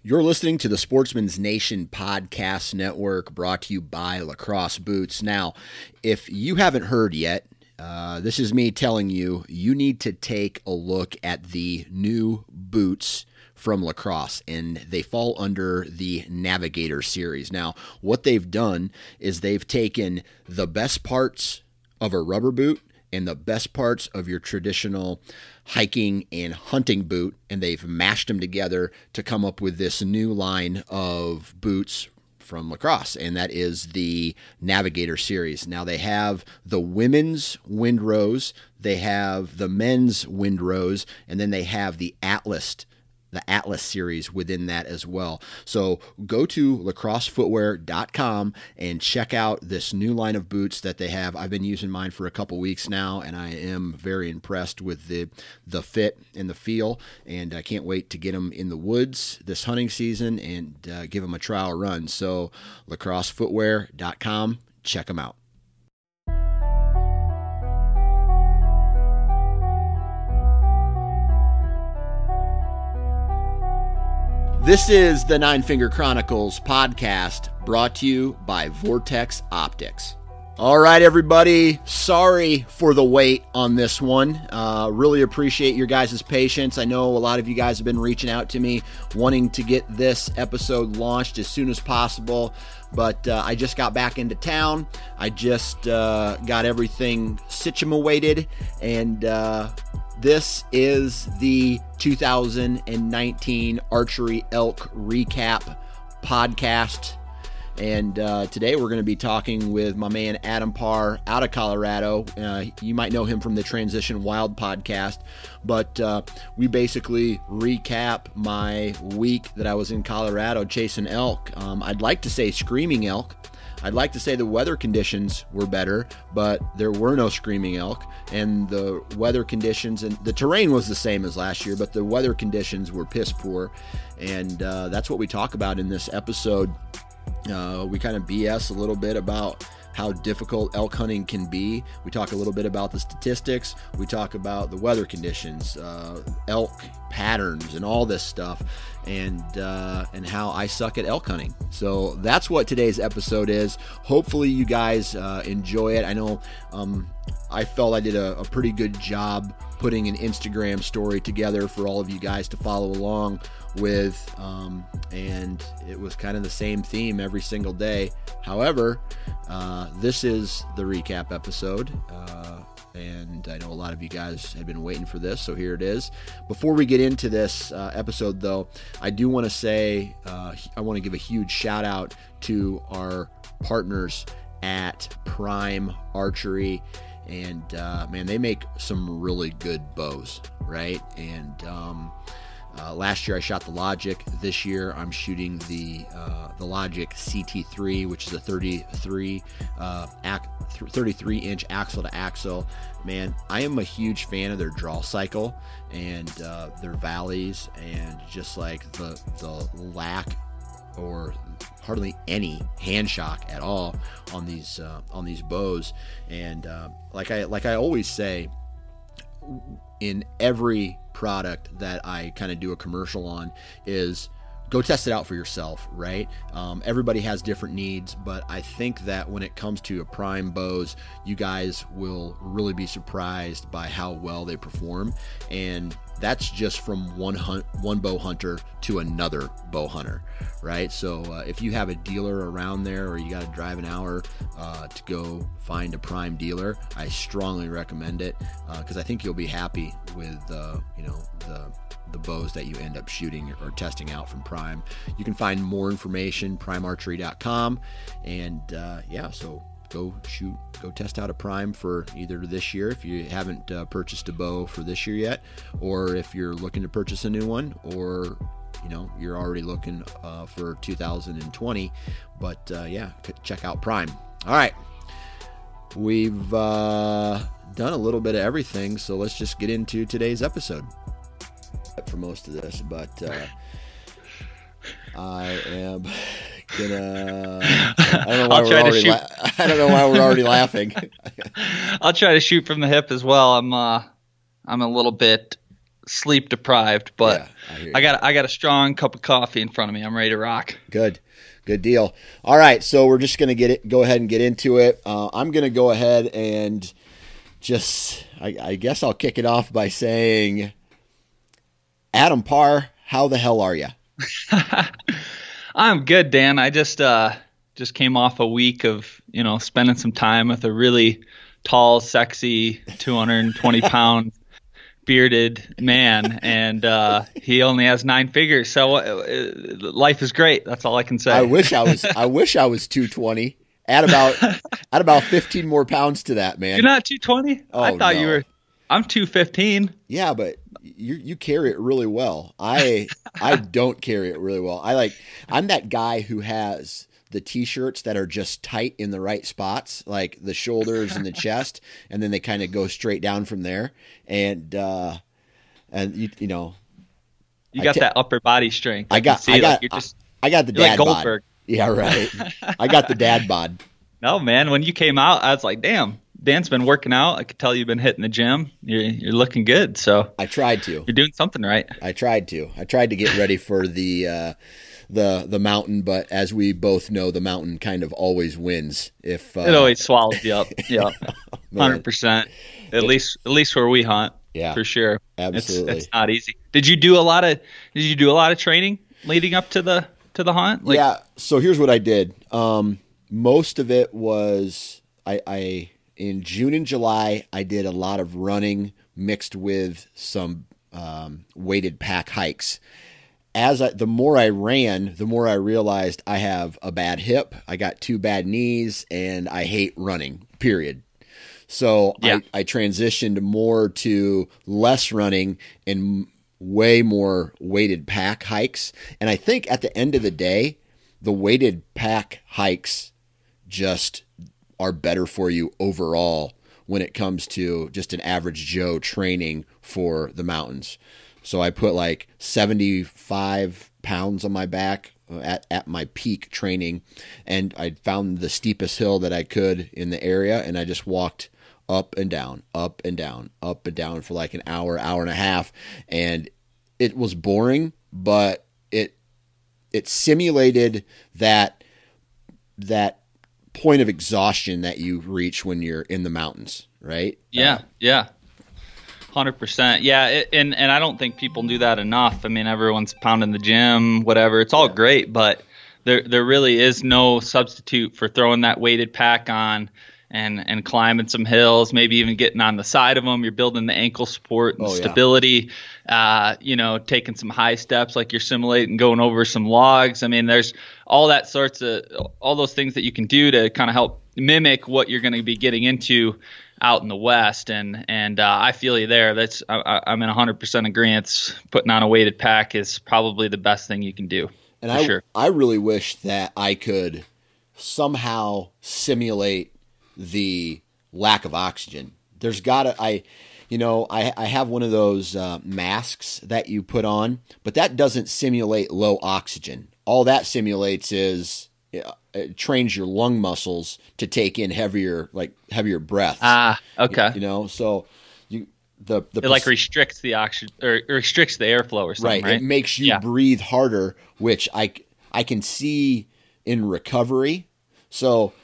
You're listening to the Sportsman's Nation Podcast Network brought to you by Lacrosse Boots. Now, if you haven't heard yet, uh, this is me telling you, you need to take a look at the new boots from lacrosse and they fall under the navigator series now what they've done is they've taken the best parts of a rubber boot and the best parts of your traditional hiking and hunting boot and they've mashed them together to come up with this new line of boots from lacrosse, and that is the Navigator series. Now they have the women's Windrose, they have the men's Windrose, and then they have the Atlas the Atlas series within that as well. So go to lacrossefootwear.com and check out this new line of boots that they have. I've been using mine for a couple weeks now, and I am very impressed with the the fit and the feel. And I can't wait to get them in the woods this hunting season and uh, give them a trial run. So lacrossefootwear.com, check them out. This is the Nine Finger Chronicles podcast brought to you by Vortex Optics. All right, everybody. Sorry for the wait on this one. Uh, really appreciate your guys' patience. I know a lot of you guys have been reaching out to me wanting to get this episode launched as soon as possible, but uh, I just got back into town. I just uh, got everything situated and uh, this is the 2019 Archery Elk Recap podcast. And uh, today we're going to be talking with my man Adam Parr out of Colorado. Uh, you might know him from the Transition Wild podcast, but uh, we basically recap my week that I was in Colorado chasing elk. Um, I'd like to say screaming elk. I'd like to say the weather conditions were better, but there were no screaming elk, and the weather conditions and the terrain was the same as last year, but the weather conditions were piss poor, and uh, that's what we talk about in this episode. Uh, we kind of BS a little bit about how difficult elk hunting can be. We talk a little bit about the statistics. We talk about the weather conditions, uh, elk patterns, and all this stuff, and uh, and how I suck at elk hunting. So that's what today's episode is. Hopefully, you guys uh, enjoy it. I know um, I felt I did a, a pretty good job putting an Instagram story together for all of you guys to follow along with, um, and it was kind of the same theme every single day. However, uh, this is the recap episode. Uh, and I know a lot of you guys had been waiting for this, so here it is. Before we get into this uh, episode, though, I do want to say uh, I want to give a huge shout out to our partners at Prime Archery and uh, man, they make some really good bows, right? And um, uh, last year I shot the Logic. This year I'm shooting the uh, the Logic CT3, which is a 33 uh, ac- 33 inch axle to axle. Man, I am a huge fan of their draw cycle and uh, their valleys, and just like the the lack or hardly any hand shock at all on these uh, on these bows. And uh, like I like I always say, in every product that I kind of do a commercial on is go test it out for yourself, right? Um, everybody has different needs, but I think that when it comes to a prime bows, you guys will really be surprised by how well they perform. And that's just from one hunt, one bow hunter to another bow hunter, right? So uh, if you have a dealer around there, or you got to drive an hour uh, to go find a prime dealer, I strongly recommend it because uh, I think you'll be happy with uh, you know the the bows that you end up shooting or testing out from Prime. You can find more information primearchery.com, and uh, yeah, so go shoot, go test out a prime for either this year if you haven't uh, purchased a bow for this year yet, or if you're looking to purchase a new one, or you know you're already looking uh, for 2020. But uh, yeah, check out Prime. All right, we've uh, done a little bit of everything, so let's just get into today's episode for most of this, but. Uh, I am gonna. I don't know why we're already. La- I don't know why we're already laughing. I'll try to shoot from the hip as well. I'm. Uh, I'm a little bit sleep deprived, but yeah, I, I got I got a strong cup of coffee in front of me. I'm ready to rock. Good, good deal. All right, so we're just gonna get it. Go ahead and get into it. Uh, I'm gonna go ahead and just. I, I guess I'll kick it off by saying, Adam Parr, how the hell are you? I'm good, Dan. I just uh, just came off a week of you know spending some time with a really tall, sexy, 220 pound bearded man, and uh, he only has nine figures. So uh, life is great. That's all I can say. I wish I was. I wish I was 220. Add about add about 15 more pounds to that, man. You're not 220. Oh, I thought no. you were. I'm 215. Yeah, but you you carry it really well. I I don't carry it really well. I like I'm that guy who has the t-shirts that are just tight in the right spots, like the shoulders and the chest, and then they kind of go straight down from there. And uh and you you know you got that upper body strength. I got I got like just, I got the dad like. Bod. Yeah, right. I got the dad bod. No, man, when you came out, I was like, damn, Dan's been working out. I could tell you've been hitting the gym. You're you're looking good. So I tried to. You're doing something right. I tried to. I tried to get ready for the uh, the the mountain, but as we both know, the mountain kind of always wins. If uh, it always swallows you up. Yeah, hundred percent. At least at least where we hunt. Yeah, for sure. Absolutely, it's, it's not easy. Did you do a lot of Did you do a lot of training leading up to the to the hunt? Like, yeah. So here's what I did. Um, most of it was I, I in June and July, I did a lot of running mixed with some um, weighted pack hikes. As I, the more I ran, the more I realized I have a bad hip, I got two bad knees, and I hate running. Period. So yeah. I, I transitioned more to less running and way more weighted pack hikes. And I think at the end of the day, the weighted pack hikes just are better for you overall when it comes to just an average Joe training for the mountains. So I put like 75 pounds on my back uh, at, at my peak training, and I found the steepest hill that I could in the area, and I just walked up and down, up and down, up and down for like an hour, hour and a half, and it was boring, but it it simulated that that point of exhaustion that you reach when you're in the mountains, right? Yeah, uh, yeah. Hundred percent, yeah, it, and and I don't think people do that enough. I mean, everyone's pounding the gym, whatever. It's all yeah. great, but there there really is no substitute for throwing that weighted pack on and and climbing some hills, maybe even getting on the side of them. You're building the ankle support and oh, stability. Yeah. Uh, you know, taking some high steps like you're simulating going over some logs. I mean, there's all that sorts of all those things that you can do to kind of help mimic what you're going to be getting into out in the west. And and uh, I feel you there. That's I, am in 100% agreement. Putting on a weighted pack is probably the best thing you can do. And I sure. I really wish that I could somehow simulate the lack of oxygen. There's got to I you know, I, I have one of those uh, masks that you put on, but that doesn't simulate low oxygen. All that simulates is uh, it trains your lung muscles to take in heavier, like heavier breaths. Ah, okay. You, you know, so you the the it like restricts the oxygen or restricts the airflow or something, right? right? It makes you yeah. breathe harder, which I I can see in recovery. So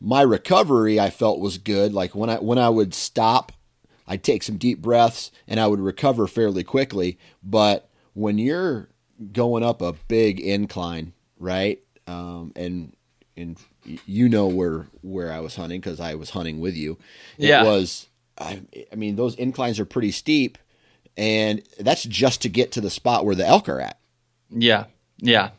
my recovery I felt was good. Like when I when I would stop, I'd take some deep breaths and I would recover fairly quickly. But when you're going up a big incline, right? Um, and and you know where where I was hunting because I was hunting with you. It yeah. was I, I mean those inclines are pretty steep, and that's just to get to the spot where the elk are at. Yeah, yeah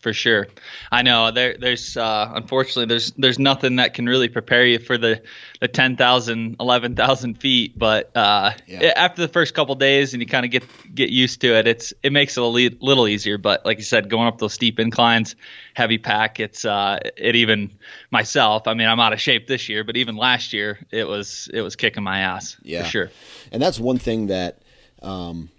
for sure. I know there, there's uh, unfortunately there's there's nothing that can really prepare you for the the 10,000, 11,000 feet. But uh, yeah. after the first couple days and you kind of get get used to it, it's it makes it a le- little easier. But like you said, going up those steep inclines, heavy pack, it's uh, it even myself. I mean, I'm out of shape this year, but even last year it was it was kicking my ass. Yeah, for sure. And that's one thing that um,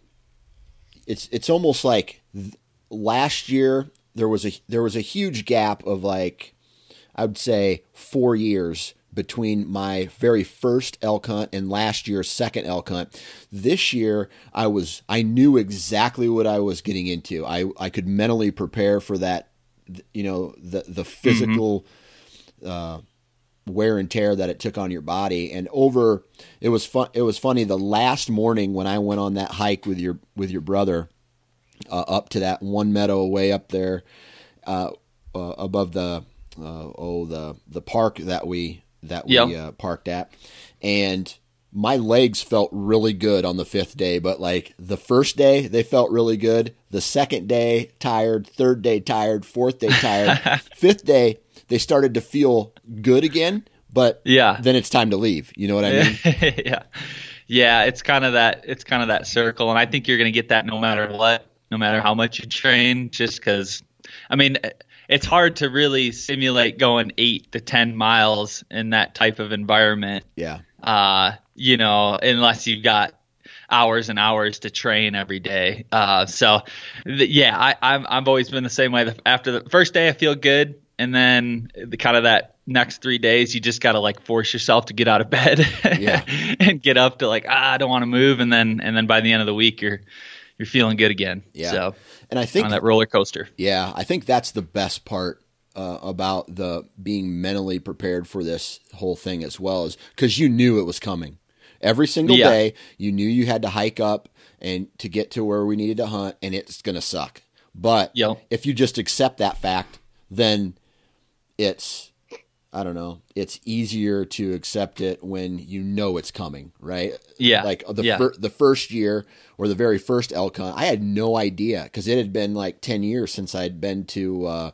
it's it's almost like. Th- last year there was a there was a huge gap of like I would say four years between my very first elk hunt and last year's second elk hunt. This year, I was I knew exactly what I was getting into. I I could mentally prepare for that, you know, the the physical mm-hmm. uh, wear and tear that it took on your body. And over, it was fun. It was funny. The last morning when I went on that hike with your with your brother, uh, up to that one meadow way up there uh, uh, above the uh, oh the the park that we that we yep. Uh, parked at, and my legs felt really good on the fifth day. But like the first day, they felt really good. The second day, tired. Third day, tired. Fourth day, tired. Fifth day, they started to feel good again. But yeah, then it's time to leave. You know what I mean? yeah, yeah. It's kind of that. It's kind of that circle, and I think you're going to get that no matter what no matter how much you train, just because, I mean, it's hard to really simulate going eight to 10 miles in that type of environment. Yeah. Uh, you know, unless you've got hours and hours to train every day. Uh, so the, yeah, I, I'm, I've always been the same way. After the first day, I feel good. And then the kind of that next three days, you just got to like force yourself to get out of bed yeah. and get up to like, ah, I don't want to move. And then, and then by the end of the week, you're, you're feeling good again. Yeah. So, and I think on that roller coaster. Yeah, I think that's the best part uh, about the being mentally prepared for this whole thing as well, is because you knew it was coming. Every single yeah. day, you knew you had to hike up and to get to where we needed to hunt, and it's going to suck. But yep. if you just accept that fact, then it's I don't know. It's easier to accept it when you know it's coming, right? Yeah. Like the yeah. Fir- the first year or the very first elk hunt, I had no idea because it had been like ten years since I'd been to uh,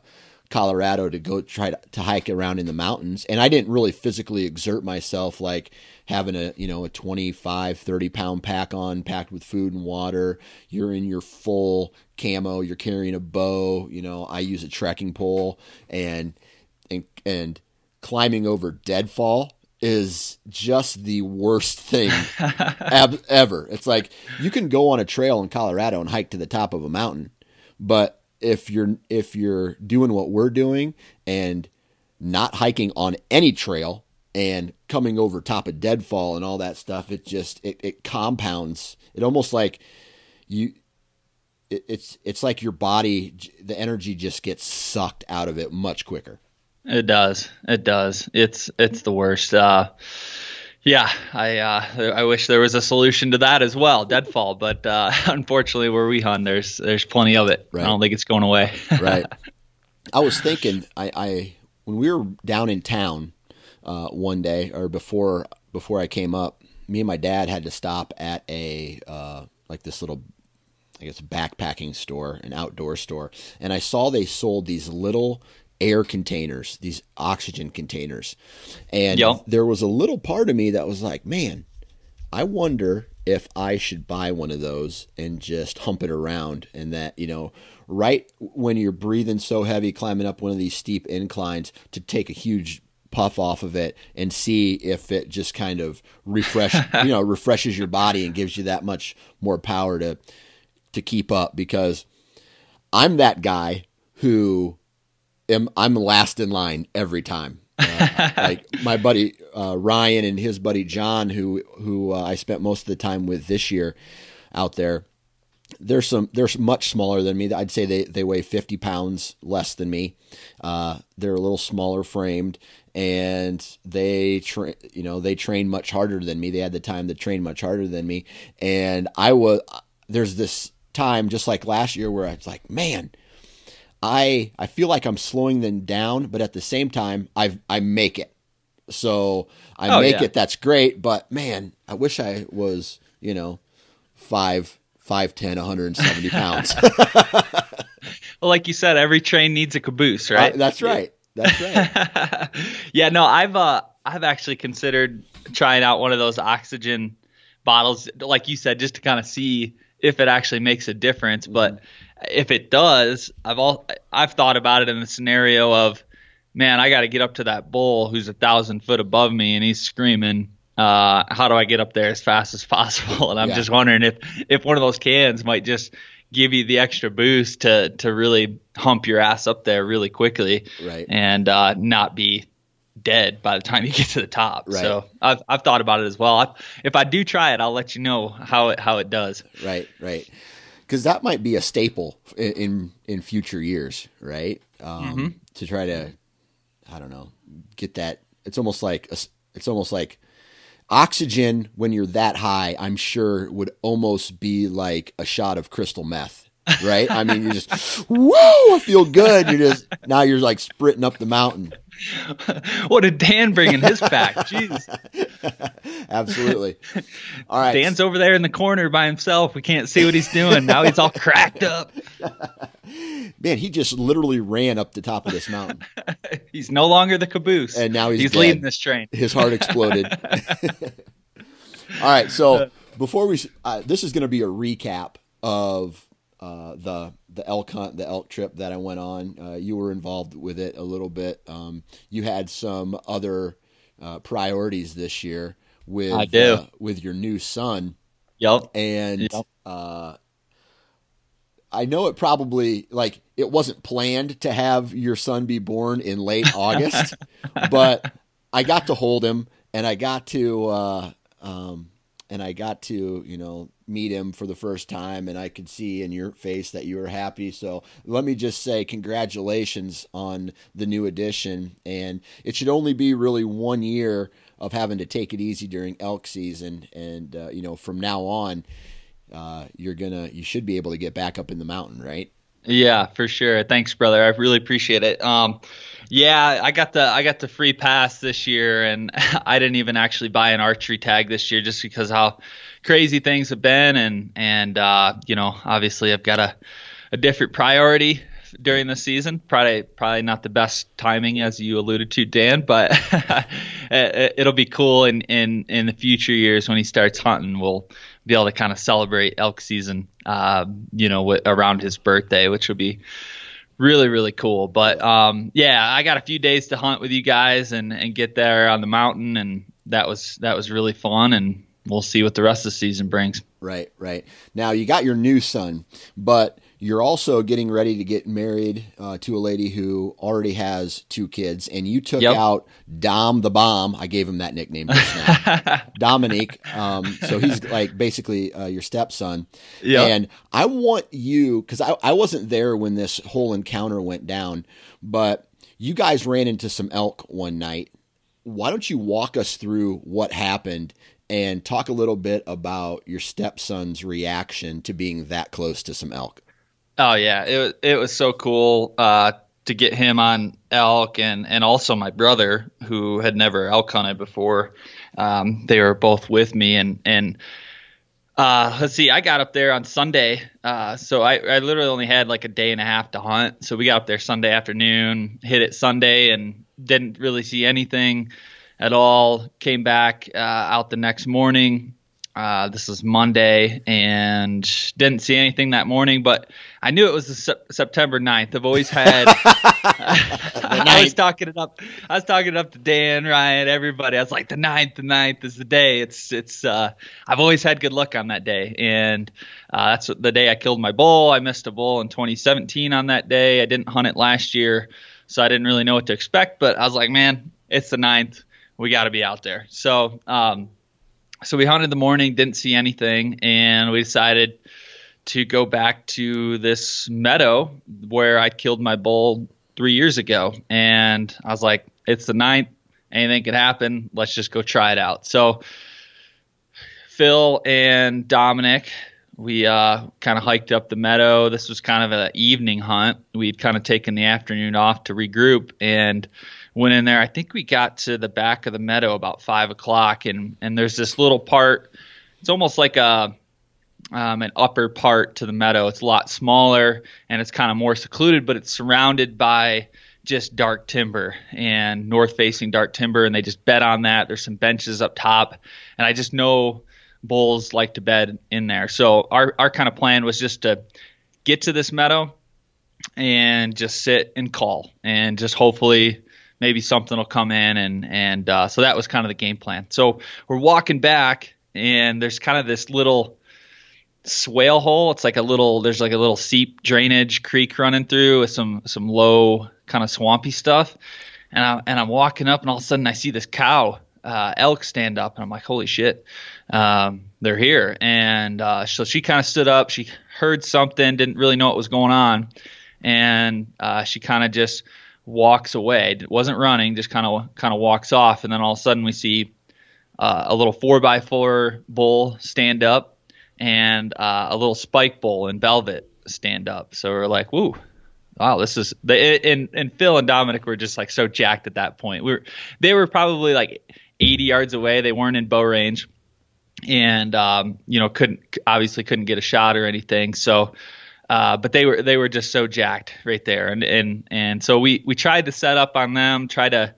Colorado to go try to, to hike around in the mountains, and I didn't really physically exert myself like having a you know a 25 30 pound pack on packed with food and water you're in your full camo you're carrying a bow you know i use a trekking pole and and and climbing over deadfall is just the worst thing ab- ever. It's like you can go on a trail in Colorado and hike to the top of a mountain, but if you're if you're doing what we're doing and not hiking on any trail and coming over top of deadfall and all that stuff, it just it, it compounds. It almost like you it, it's it's like your body the energy just gets sucked out of it much quicker. It does. It does. It's it's the worst. Uh, yeah, I uh, I wish there was a solution to that as well, deadfall. But uh, unfortunately, where we hunt, there's there's plenty of it. Right. I don't think it's going away. right. I was thinking, I, I when we were down in town uh, one day or before before I came up, me and my dad had to stop at a uh, like this little I guess backpacking store, an outdoor store, and I saw they sold these little air containers, these oxygen containers. And yep. there was a little part of me that was like, man, I wonder if I should buy one of those and just hump it around. And that, you know, right when you're breathing so heavy, climbing up one of these steep inclines, to take a huge puff off of it and see if it just kind of refresh, you know, refreshes your body and gives you that much more power to to keep up because I'm that guy who am I'm last in line every time. Uh, like my buddy uh, Ryan and his buddy John, who who uh, I spent most of the time with this year out there. They're some they're much smaller than me. I'd say they, they weigh fifty pounds less than me. Uh, they're a little smaller framed, and they train you know they train much harder than me. They had the time to train much harder than me, and I was there's this time just like last year where it's like man I I feel like I'm slowing them down, but at the same time, I I make it. So I oh, make yeah. it. That's great, but man, I wish I was you know five five ten, 170 pounds. well, like you said, every train needs a caboose, right? Uh, that's right. That's right. yeah, no, I've uh I've actually considered trying out one of those oxygen bottles, like you said, just to kind of see if it actually makes a difference. But mm-hmm if it does, I've all I've thought about it in the scenario of, man, I got to get up to that bull who's a thousand foot above me and he's screaming. Uh, how do I get up there as fast as possible? And I'm yeah. just wondering if if one of those cans might just give you the extra boost to to really hump your ass up there really quickly, right? And uh, not be dead by the time you get to the top. Right. So I've I've thought about it as well. I, if I do try it, I'll let you know how it how it does. Right, right because that might be a staple in in, in future years, right? Um, mm-hmm. To try to, I don't know, get that. It's almost like a, it's almost like oxygen when you're that high. I'm sure would almost be like a shot of crystal meth right? I mean, you just, whoa, I feel good. You're just, now you're like sprinting up the mountain. what did Dan bring in his pack? Jeez. Absolutely. All right. Dan's over there in the corner by himself. We can't see what he's doing. Now he's all cracked up. Man, he just literally ran up the top of this mountain. he's no longer the caboose. And now he's, he's leading this train. His heart exploded. all right. So before we, uh, this is going to be a recap of uh, the the elk hunt, the elk trip that I went on. Uh, you were involved with it a little bit. Um, you had some other uh, priorities this year with I do. Uh, with your new son. Yep. And yep. Uh, I know it probably like it wasn't planned to have your son be born in late August, but I got to hold him and I got to um, and I got to, you know, meet him for the first time and I could see in your face that you were happy. So let me just say congratulations on the new addition. And it should only be really one year of having to take it easy during elk season. And, uh, you know, from now on, uh, you're gonna, you should be able to get back up in the mountain, right? Yeah, for sure. Thanks, brother. I really appreciate it. Um, yeah, I got the I got the free pass this year, and I didn't even actually buy an archery tag this year just because how crazy things have been, and and uh, you know, obviously I've got a a different priority during the season. Probably probably not the best timing as you alluded to, Dan, but it'll be cool in, in in the future years when he starts hunting. We'll be able to kind of celebrate elk season, uh, you know, w- around his birthday, which will be really really cool. But um, yeah, I got a few days to hunt with you guys and and get there on the mountain, and that was that was really fun and. We'll see what the rest of the season brings. Right, right. Now you got your new son, but you're also getting ready to get married uh, to a lady who already has two kids, and you took yep. out Dom the Bomb. I gave him that nickname just now, Dominique. Um, so he's like basically uh, your stepson. Yep. And I want you because I, I wasn't there when this whole encounter went down, but you guys ran into some elk one night. Why don't you walk us through what happened and talk a little bit about your stepson's reaction to being that close to some elk? Oh yeah, it was it was so cool uh, to get him on elk and and also my brother who had never elk hunted before. Um, they were both with me and and uh, let's see, I got up there on Sunday, uh, so I, I literally only had like a day and a half to hunt. So we got up there Sunday afternoon, hit it Sunday, and didn't really see anything at all. Came back uh, out the next morning, uh, this is Monday and didn't see anything that morning, but I knew it was the se- September 9th. I've always had, I was talking it up. I was talking it up to Dan, Ryan, everybody. I was like, the 9th, the 9th is the day. It's, it's, uh, I've always had good luck on that day. And, uh, that's the day I killed my bull. I missed a bull in 2017 on that day. I didn't hunt it last year, so I didn't really know what to expect, but I was like, man, it's the ninth. We got to be out there. So, um, so we hunted the morning, didn't see anything, and we decided to go back to this meadow where I killed my bull three years ago. And I was like, it's the ninth, anything could happen. Let's just go try it out. So Phil and Dominic, we uh, kind of hiked up the meadow. This was kind of an evening hunt. We'd kind of taken the afternoon off to regroup and went in there. I think we got to the back of the meadow about five o'clock, and and there's this little part. It's almost like a um, an upper part to the meadow. It's a lot smaller and it's kind of more secluded, but it's surrounded by just dark timber and north facing dark timber, and they just bed on that. There's some benches up top, and I just know bulls like to bed in there. So our our kind of plan was just to get to this meadow and just sit and call and just hopefully maybe something will come in and and uh, so that was kind of the game plan. So we're walking back and there's kind of this little swale hole. It's like a little there's like a little seep drainage creek running through with some some low kind of swampy stuff. And I and I'm walking up and all of a sudden I see this cow uh, elk stand up and I'm like holy shit um, they're here and uh, so she kind of stood up she heard something didn't really know what was going on and uh, she kind of just walks away It wasn't running just kind of kind of walks off and then all of a sudden we see uh, a little four by four bull stand up and uh, a little spike bull in velvet stand up. So we're like, woo, wow, this is the and and Phil and Dominic were just like so jacked at that point. We were they were probably like 80 yards away. They weren't in bow range, and um, you know couldn't obviously couldn't get a shot or anything. So. Uh, but they were they were just so jacked right there, and and and so we we tried to set up on them, try to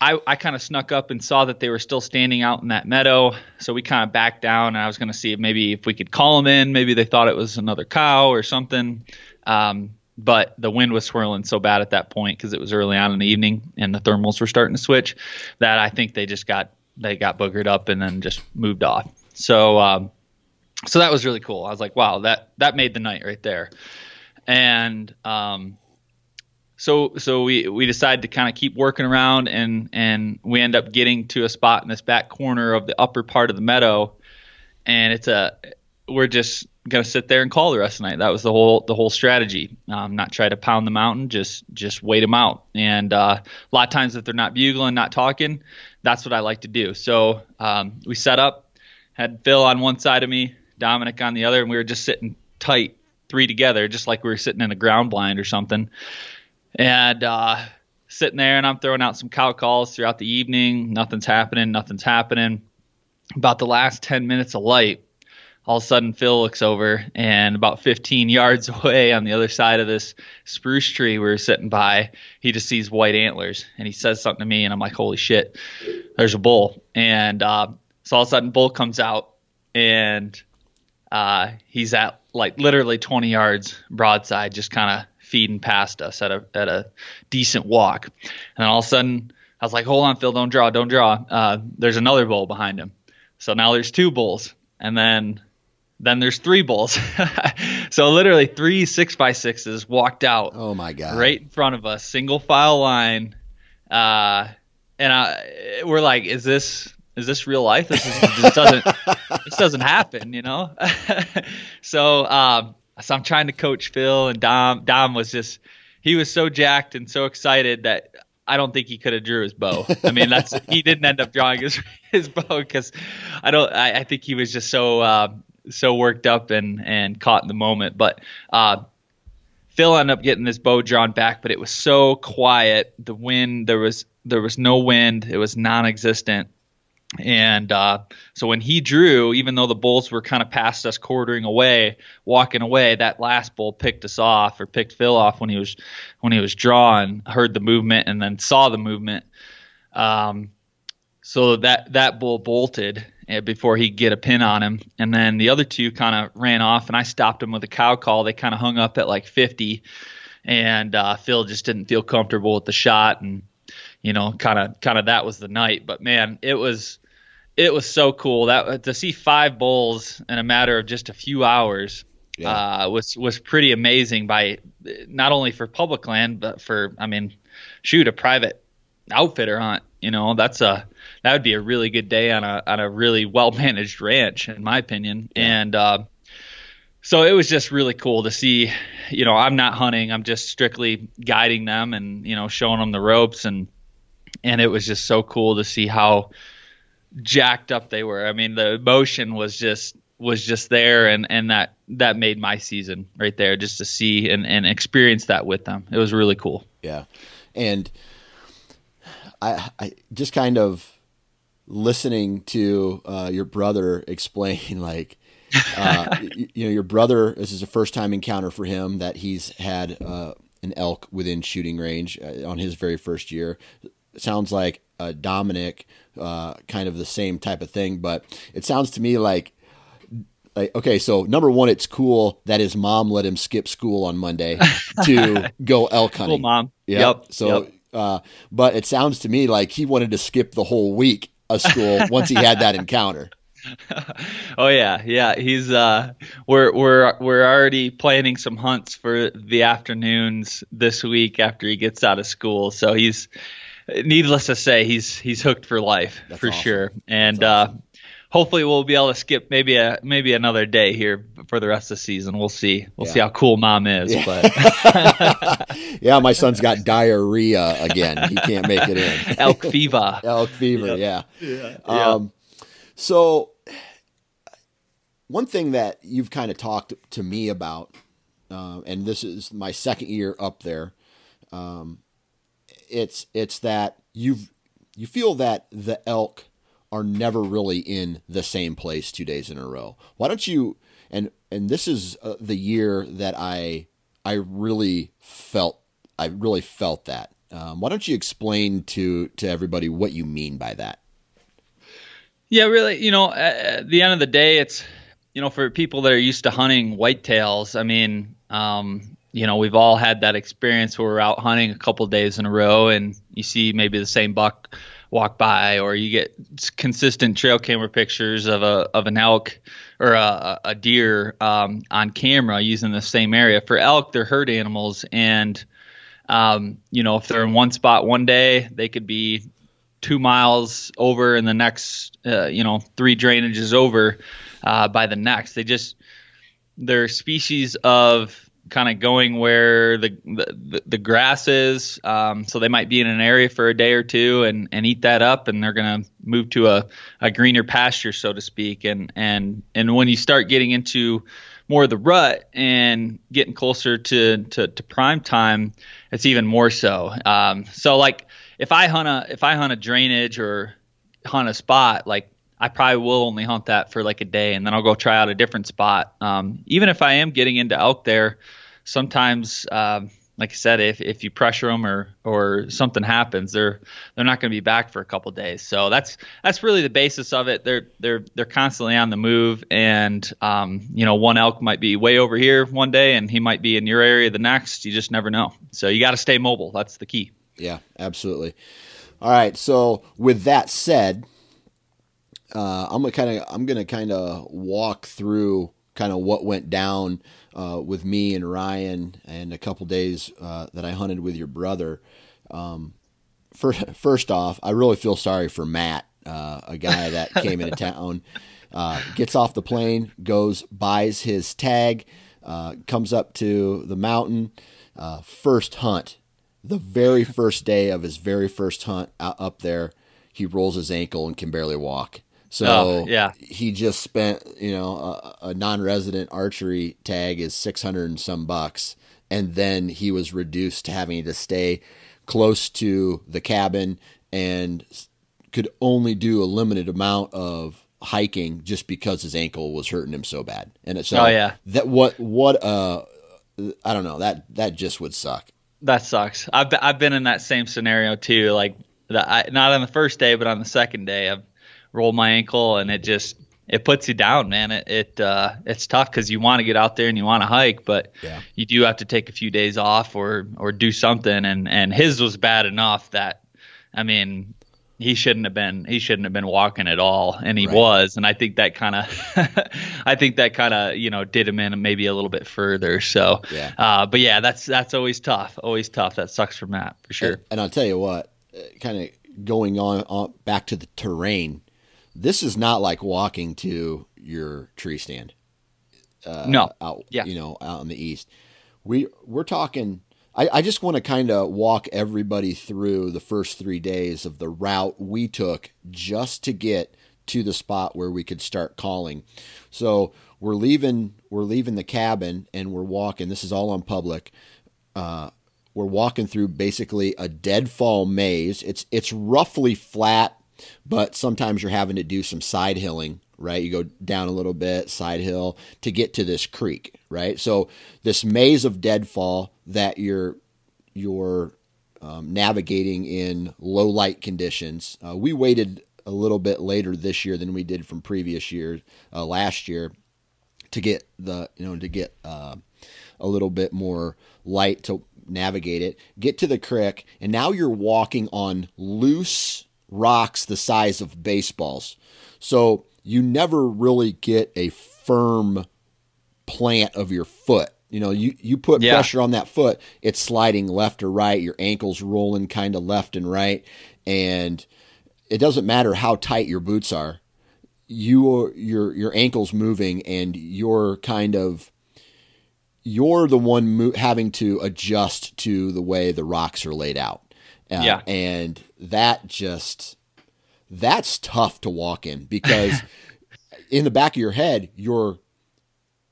I, I kind of snuck up and saw that they were still standing out in that meadow. So we kind of backed down, and I was going to see if maybe if we could call them in. Maybe they thought it was another cow or something. Um, but the wind was swirling so bad at that point because it was early on in the evening and the thermals were starting to switch that I think they just got they got boogered up and then just moved off. So um, so that was really cool. I was like, wow, that that made the night right there. And um, so so we we decided to kind of keep working around and and we end up getting to a spot in this back corner of the upper part of the meadow. And it's a we're just gonna sit there and call the rest of the night. That was the whole the whole strategy. Um, not try to pound the mountain just just wait them out. And uh, a lot of times if they're not bugling not talking that's what i like to do. So um, we set up had phil on one side of me dominic on the other and we were just sitting tight three together just like we were sitting in a ground blind or something and uh, sitting there and I'm throwing out some cow calls throughout the evening. Nothing's happening. Nothing's happening. About the last 10 minutes of light, all of a sudden Phil looks over and about 15 yards away on the other side of this spruce tree we were sitting by, he just sees white antlers and he says something to me and I'm like, holy shit, there's a bull. And uh, so all of a sudden bull comes out and uh, he's at like literally 20 yards broadside, just kind of feeding past us at a at a decent walk, and then all of a sudden I was like, "Hold on, Phil, don't draw, don't draw." Uh, there's another bull behind him, so now there's two bulls, and then then there's three bulls. so literally three six by sixes walked out. Oh my god! Right in front of us, single file line, uh, and I, we're like, "Is this?" Is this real life? This, is, this doesn't this doesn't happen, you know. so um, so I'm trying to coach Phil and Dom. Dom was just he was so jacked and so excited that I don't think he could have drew his bow. I mean, that's he didn't end up drawing his his bow because I don't. I, I, think he was just so uh, so worked up and and caught in the moment. But uh, Phil ended up getting this bow drawn back, but it was so quiet. The wind there was there was no wind. It was non-existent. And uh, so when he drew, even though the bulls were kind of past us, quartering away, walking away, that last bull picked us off or picked Phil off when he was when he was drawn, heard the movement, and then saw the movement. Um, so that that bull bolted eh, before he get a pin on him, and then the other two kind of ran off, and I stopped them with a cow call. They kind of hung up at like 50, and uh, Phil just didn't feel comfortable with the shot, and you know, kind of kind of that was the night. But man, it was it was so cool that to see five bulls in a matter of just a few hours yeah. uh, was was pretty amazing. By not only for public land, but for I mean, shoot, a private outfitter hunt. You know, that's a that would be a really good day on a on a really well managed ranch, in my opinion. Yeah. And uh, so it was just really cool to see. You know, I'm not hunting; I'm just strictly guiding them and you know showing them the ropes and and it was just so cool to see how jacked up they were. I mean, the emotion was just was just there and and that that made my season right there just to see and and experience that with them. It was really cool. Yeah. And I I just kind of listening to uh, your brother explain like uh, you, know your brother this is a first time encounter for him that he's had uh, an elk within shooting range uh, on his very first year sounds like uh, Dominic, uh, kind of the same type of thing. But it sounds to me like, like okay, so number one, it's cool that his mom let him skip school on Monday to go elk hunting. Cool, mom. Yep. yep. So, yep. Uh, but it sounds to me like he wanted to skip the whole week of school once he had that encounter. oh yeah, yeah. He's uh, we're we're we're already planning some hunts for the afternoons this week after he gets out of school. So he's needless to say, he's he's hooked for life That's for awesome. sure. And uh, awesome. uh, hopefully, we'll be able to skip maybe a maybe another day here for the rest of the season. We'll see. We'll yeah. see how cool mom is. Yeah. But yeah, my son's got diarrhea again. He can't make it in. Elk fever. Elk fever. Yep. Yeah. Yeah. Um, so one thing that you've kind of talked to me about, uh, and this is my second year up there. Um, it's it's that you you feel that the elk are never really in the same place two days in a row. Why don't you and and this is uh, the year that I I really felt I really felt that. Um, why don't you explain to to everybody what you mean by that? Yeah, really, you know, at the end of the day, it's you know for people that are used to hunting whitetails. I mean, um, you know, we've all had that experience where we're out hunting a couple days in a row and you see maybe the same buck walk by or you get consistent trail camera pictures of a of an elk or a, a deer um, on camera using the same area. For elk, they're herd animals and um, you know, if they're in one spot one day, they could be two miles over and the next, uh, you know, three drainages over uh, by the next. They just, they're species of kind of going where the, the, the grass is. Um, so they might be in an area for a day or two and, and eat that up, and they're going to move to a, a greener pasture, so to speak. And and and when you start getting into more of the rut and getting closer to, to, to prime time, it's even more so. Um, so like if I hunt a if I hunt a drainage or hunt a spot, like I probably will only hunt that for like a day, and then I'll go try out a different spot. Um, even if I am getting into elk there, sometimes, um, like I said, if, if you pressure them or or something happens, they're they're not going to be back for a couple days. So that's that's really the basis of it. They're they're they're constantly on the move, and um, you know, one elk might be way over here one day, and he might be in your area the next. You just never know. So you got to stay mobile. That's the key. Yeah, absolutely. All right. So with that said, uh, I'm gonna kind of I'm gonna kind of walk through kind of what went down uh, with me and Ryan and a couple days uh, that I hunted with your brother. Um, first, first off, I really feel sorry for Matt, uh, a guy that came into town, uh, gets off the plane, goes, buys his tag, uh, comes up to the mountain, first hunt. The very first day of his very first hunt up there, he rolls his ankle and can barely walk. So oh, yeah, he just spent you know a, a, non-resident archery tag is six hundred and some bucks, and then he was reduced to having to stay close to the cabin and could only do a limited amount of hiking just because his ankle was hurting him so bad. And it's so oh yeah, that what what uh I don't know that that just would suck. That sucks. I've I've been in that same scenario too. Like the, I, not on the first day, but on the second day, I've roll my ankle, and it just it puts you down, man. It it uh, it's tough because you want to get out there and you want to hike, but yeah. you do have to take a few days off or or do something. And and his was bad enough that, I mean, he shouldn't have been he shouldn't have been walking at all, and he right. was. And I think that kind of I think that kind of you know did him in maybe a little bit further. So, yeah. Uh, but yeah, that's that's always tough, always tough. That sucks for Matt for sure. And, and I'll tell you what, kind of going on, on back to the terrain. This is not like walking to your tree stand. Uh, no, out yeah. you know out in the east. We we're talking. I, I just want to kind of walk everybody through the first three days of the route we took just to get to the spot where we could start calling. So we're leaving we're leaving the cabin and we're walking. This is all on public. Uh, we're walking through basically a deadfall maze. It's it's roughly flat, but sometimes you're having to do some side hilling, right? You go down a little bit, side hill to get to this creek, right? So this maze of deadfall that you're you're um, navigating in low light conditions. Uh, we waited a little bit later this year than we did from previous years, uh, last year, to get the you know to get uh, a little bit more light to navigate it. Get to the creek, and now you're walking on loose rocks the size of baseballs. So you never really get a firm plant of your foot. You know, you, you put yeah. pressure on that foot, it's sliding left or right, your ankles rolling kind of left and right. And it doesn't matter how tight your boots are. You your your ankles moving and you're kind of you're the one mo- having to adjust to the way the rocks are laid out. Uh, yeah. And that just, that's tough to walk in because in the back of your head, you're,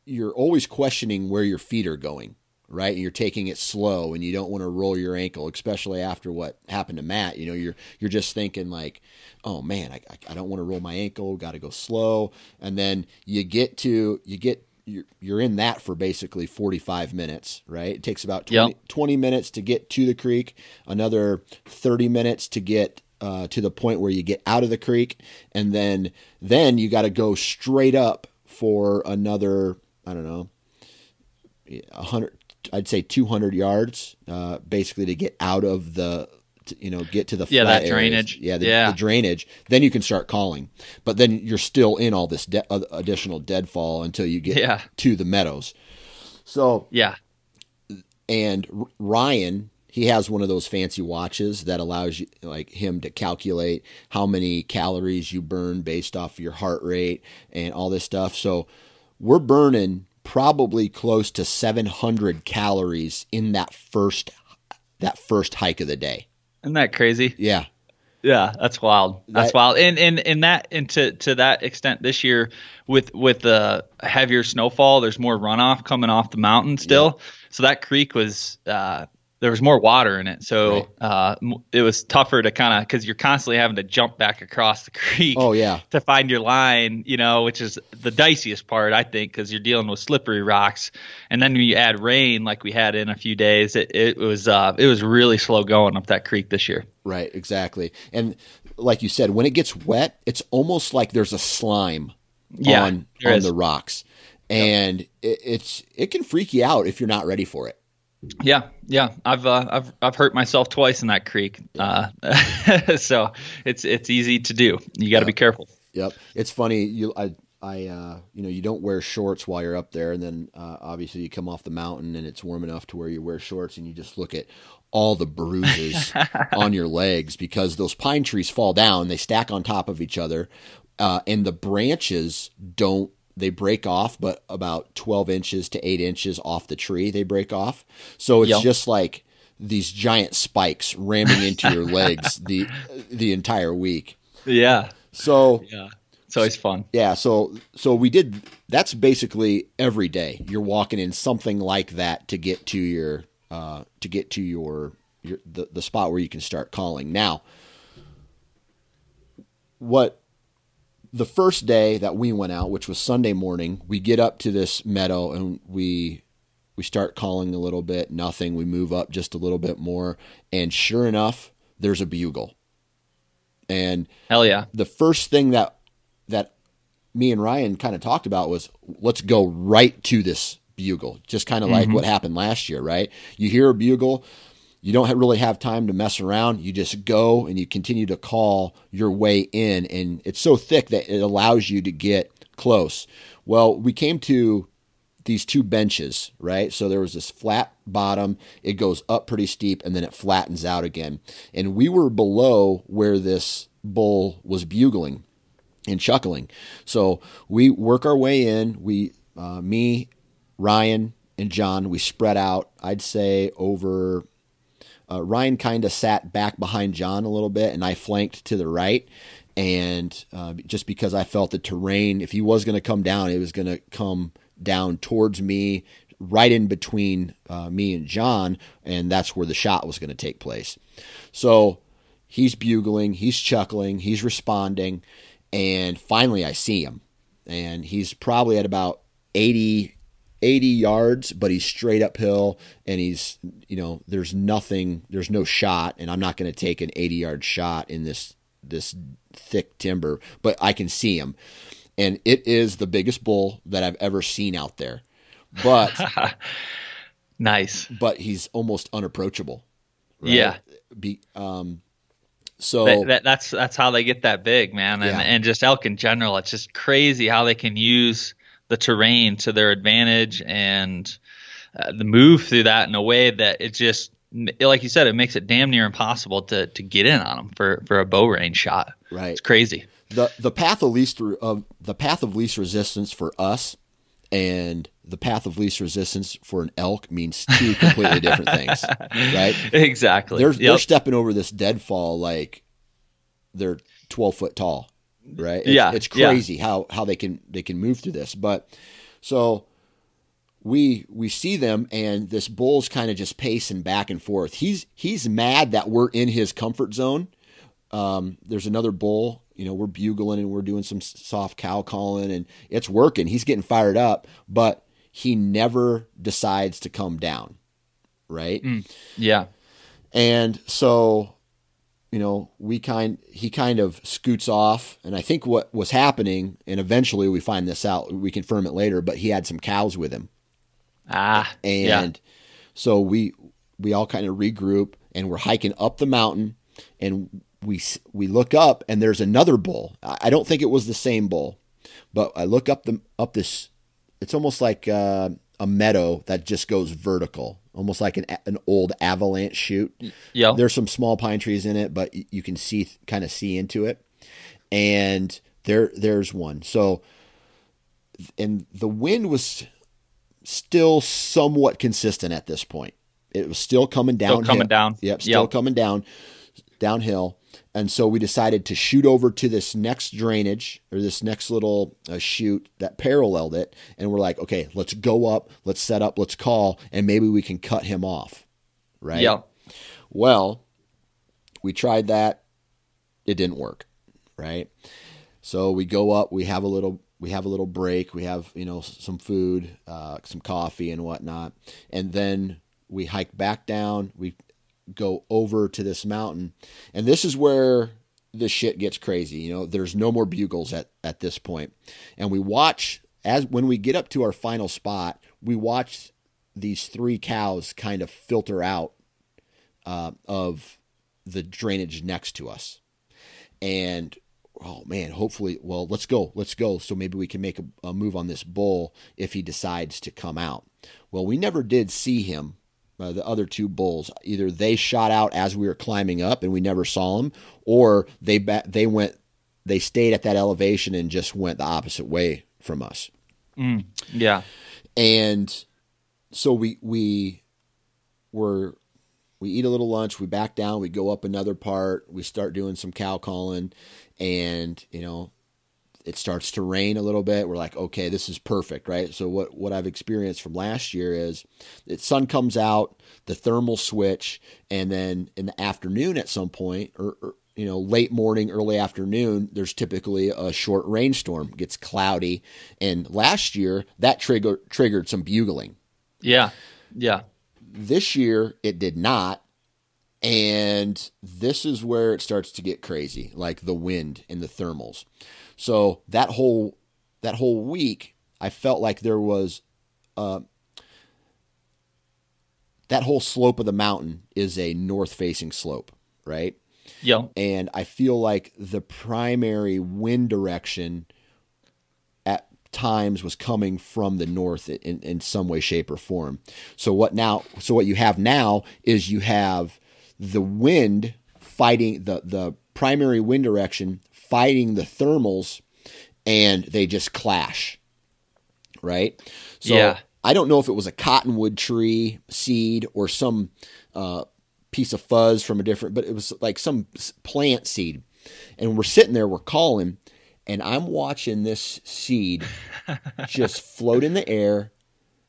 you're always questioning where your feet are going, right? And you're taking it slow and you don't want to roll your ankle, especially after what happened to Matt. You know, you're, you're just thinking like, oh man, I, I don't want to roll my ankle, got to go slow. And then you get to, you get you're, you're in that for basically 45 minutes, right? It takes about 20, yep. 20 minutes to get to the creek, another 30 minutes to get uh, to the point where you get out of the creek, and then then you got to go straight up for another I don't know, hundred I'd say 200 yards, uh, basically to get out of the you know get to the yeah that drainage areas. yeah the, yeah. the, drainage. Then you can start calling. But then you're still in all this de- uh, additional deadfall until you get yeah. to the meadows. So yeah. and Ryan he has one of those fancy watches that allows you like him to calculate how many calories you burn based off your heart rate and all this stuff. So we're burning probably close to 700 calories in that first that first hike of the day isn't that crazy? Yeah. Yeah, that's wild. That's that, wild. And and and that and to to that extent this year with with the heavier snowfall, there's more runoff coming off the mountain still. Yeah. So that creek was uh, there was more water in it, so right. uh, it was tougher to kind of because you're constantly having to jump back across the creek. Oh yeah, to find your line, you know, which is the diciest part, I think, because you're dealing with slippery rocks, and then when you add rain like we had in a few days, it, it was uh, it was really slow going up that creek this year. Right, exactly, and like you said, when it gets wet, it's almost like there's a slime yeah, on on is. the rocks, and yep. it, it's it can freak you out if you're not ready for it. Yeah, yeah, I've uh, I've I've hurt myself twice in that creek, uh, so it's it's easy to do. You got to yep. be careful. Yep, it's funny. You I I uh, you know you don't wear shorts while you're up there, and then uh, obviously you come off the mountain and it's warm enough to where you wear shorts, and you just look at all the bruises on your legs because those pine trees fall down, they stack on top of each other, uh, and the branches don't they break off, but about 12 inches to 8 inches off the tree, they break off. So it's yep. just like these giant spikes ramming into your legs the the entire week. Yeah. So yeah. It's always fun. Yeah, so so we did that's basically every day. You're walking in something like that to get to your uh to get to your your the, the spot where you can start calling. Now what the first day that we went out, which was Sunday morning, we get up to this meadow and we we start calling a little bit, nothing. We move up just a little bit more, and sure enough, there's a bugle. And hell yeah, the first thing that that me and Ryan kind of talked about was let's go right to this bugle, just kind of mm-hmm. like what happened last year, right? You hear a bugle, you don't really have time to mess around. You just go and you continue to call your way in, and it's so thick that it allows you to get close. Well, we came to these two benches, right? So there was this flat bottom, it goes up pretty steep, and then it flattens out again. And we were below where this bull was bugling and chuckling. So we work our way in. We, uh, me, Ryan, and John, we spread out. I'd say over. Uh, Ryan kind of sat back behind John a little bit, and I flanked to the right. And uh, just because I felt the terrain, if he was going to come down, it was going to come down towards me, right in between uh, me and John, and that's where the shot was going to take place. So he's bugling, he's chuckling, he's responding, and finally I see him. And he's probably at about 80, 80 yards, but he's straight uphill and he's, you know, there's nothing, there's no shot, and I'm not going to take an 80 yard shot in this this thick timber, but I can see him. And it is the biggest bull that I've ever seen out there. But nice. But he's almost unapproachable. Right? Yeah. Be, um, so that, that, that's that's how they get that big, man, and yeah. and just elk in general. It's just crazy how they can use the terrain to their advantage and uh, the move through that in a way that it just like you said, it makes it damn near impossible to to get in on them for for a bow range shot. Right, it's crazy. the The path of least of the path of least resistance for us and the path of least resistance for an elk means two completely different things, right? Exactly. They're yep. they're stepping over this deadfall like they're twelve foot tall, right? It's, yeah, it's crazy yeah. how how they can they can move through this. But so we we see them and this bull's kind of just pacing back and forth. He's he's mad that we're in his comfort zone. Um, there's another bull you know, we're bugling and we're doing some soft cow calling and it's working. He's getting fired up, but he never decides to come down. Right. Mm, yeah. And so, you know, we kind, he kind of scoots off. And I think what was happening, and eventually we find this out, we confirm it later, but he had some cows with him. Ah. And yeah. so we, we all kind of regroup and we're hiking up the mountain and we we look up and there's another bull. I don't think it was the same bull, but I look up the up this. It's almost like uh, a meadow that just goes vertical, almost like an an old avalanche chute. Yeah, there's some small pine trees in it, but you can see kind of see into it, and there there's one. So, and the wind was still somewhat consistent at this point. It was still coming down. Still coming down. Yep, still yep. coming down downhill and so we decided to shoot over to this next drainage or this next little uh, chute that paralleled it. And we're like, okay, let's go up, let's set up, let's call, and maybe we can cut him off. Right? Yeah. Well, we tried that. It didn't work. Right. So we go up, we have a little we have a little break. We have, you know, some food, uh, some coffee and whatnot. And then we hike back down. We go over to this mountain. And this is where the shit gets crazy. You know, there's no more bugles at, at this point. And we watch as when we get up to our final spot, we watch these three cows kind of filter out uh, of the drainage next to us. And oh man, hopefully, well, let's go, let's go. So maybe we can make a, a move on this bull if he decides to come out. Well, we never did see him uh, the other two bulls. Either they shot out as we were climbing up and we never saw them, or they ba- they went they stayed at that elevation and just went the opposite way from us. Mm, yeah, and so we we were we eat a little lunch, we back down, we go up another part, we start doing some cow calling, and you know it starts to rain a little bit. We're like, okay, this is perfect, right? So what what I've experienced from last year is the sun comes out, the thermal switch, and then in the afternoon at some point, or, or you know, late morning, early afternoon, there's typically a short rainstorm. Gets cloudy, and last year that trigger triggered some bugling. Yeah, yeah. This year it did not, and this is where it starts to get crazy, like the wind and the thermals. So that whole that whole week, I felt like there was uh, that whole slope of the mountain is a north facing slope, right? Yeah. And I feel like the primary wind direction at times was coming from the north in, in some way, shape, or form. So what now? So what you have now is you have the wind fighting the the primary wind direction fighting the thermals, and they just clash. Right. So Yeah. I don't know if it was a cottonwood tree seed or some uh, piece of fuzz from a different, but it was like some plant seed. And we're sitting there, we're calling, and I'm watching this seed just float in the air.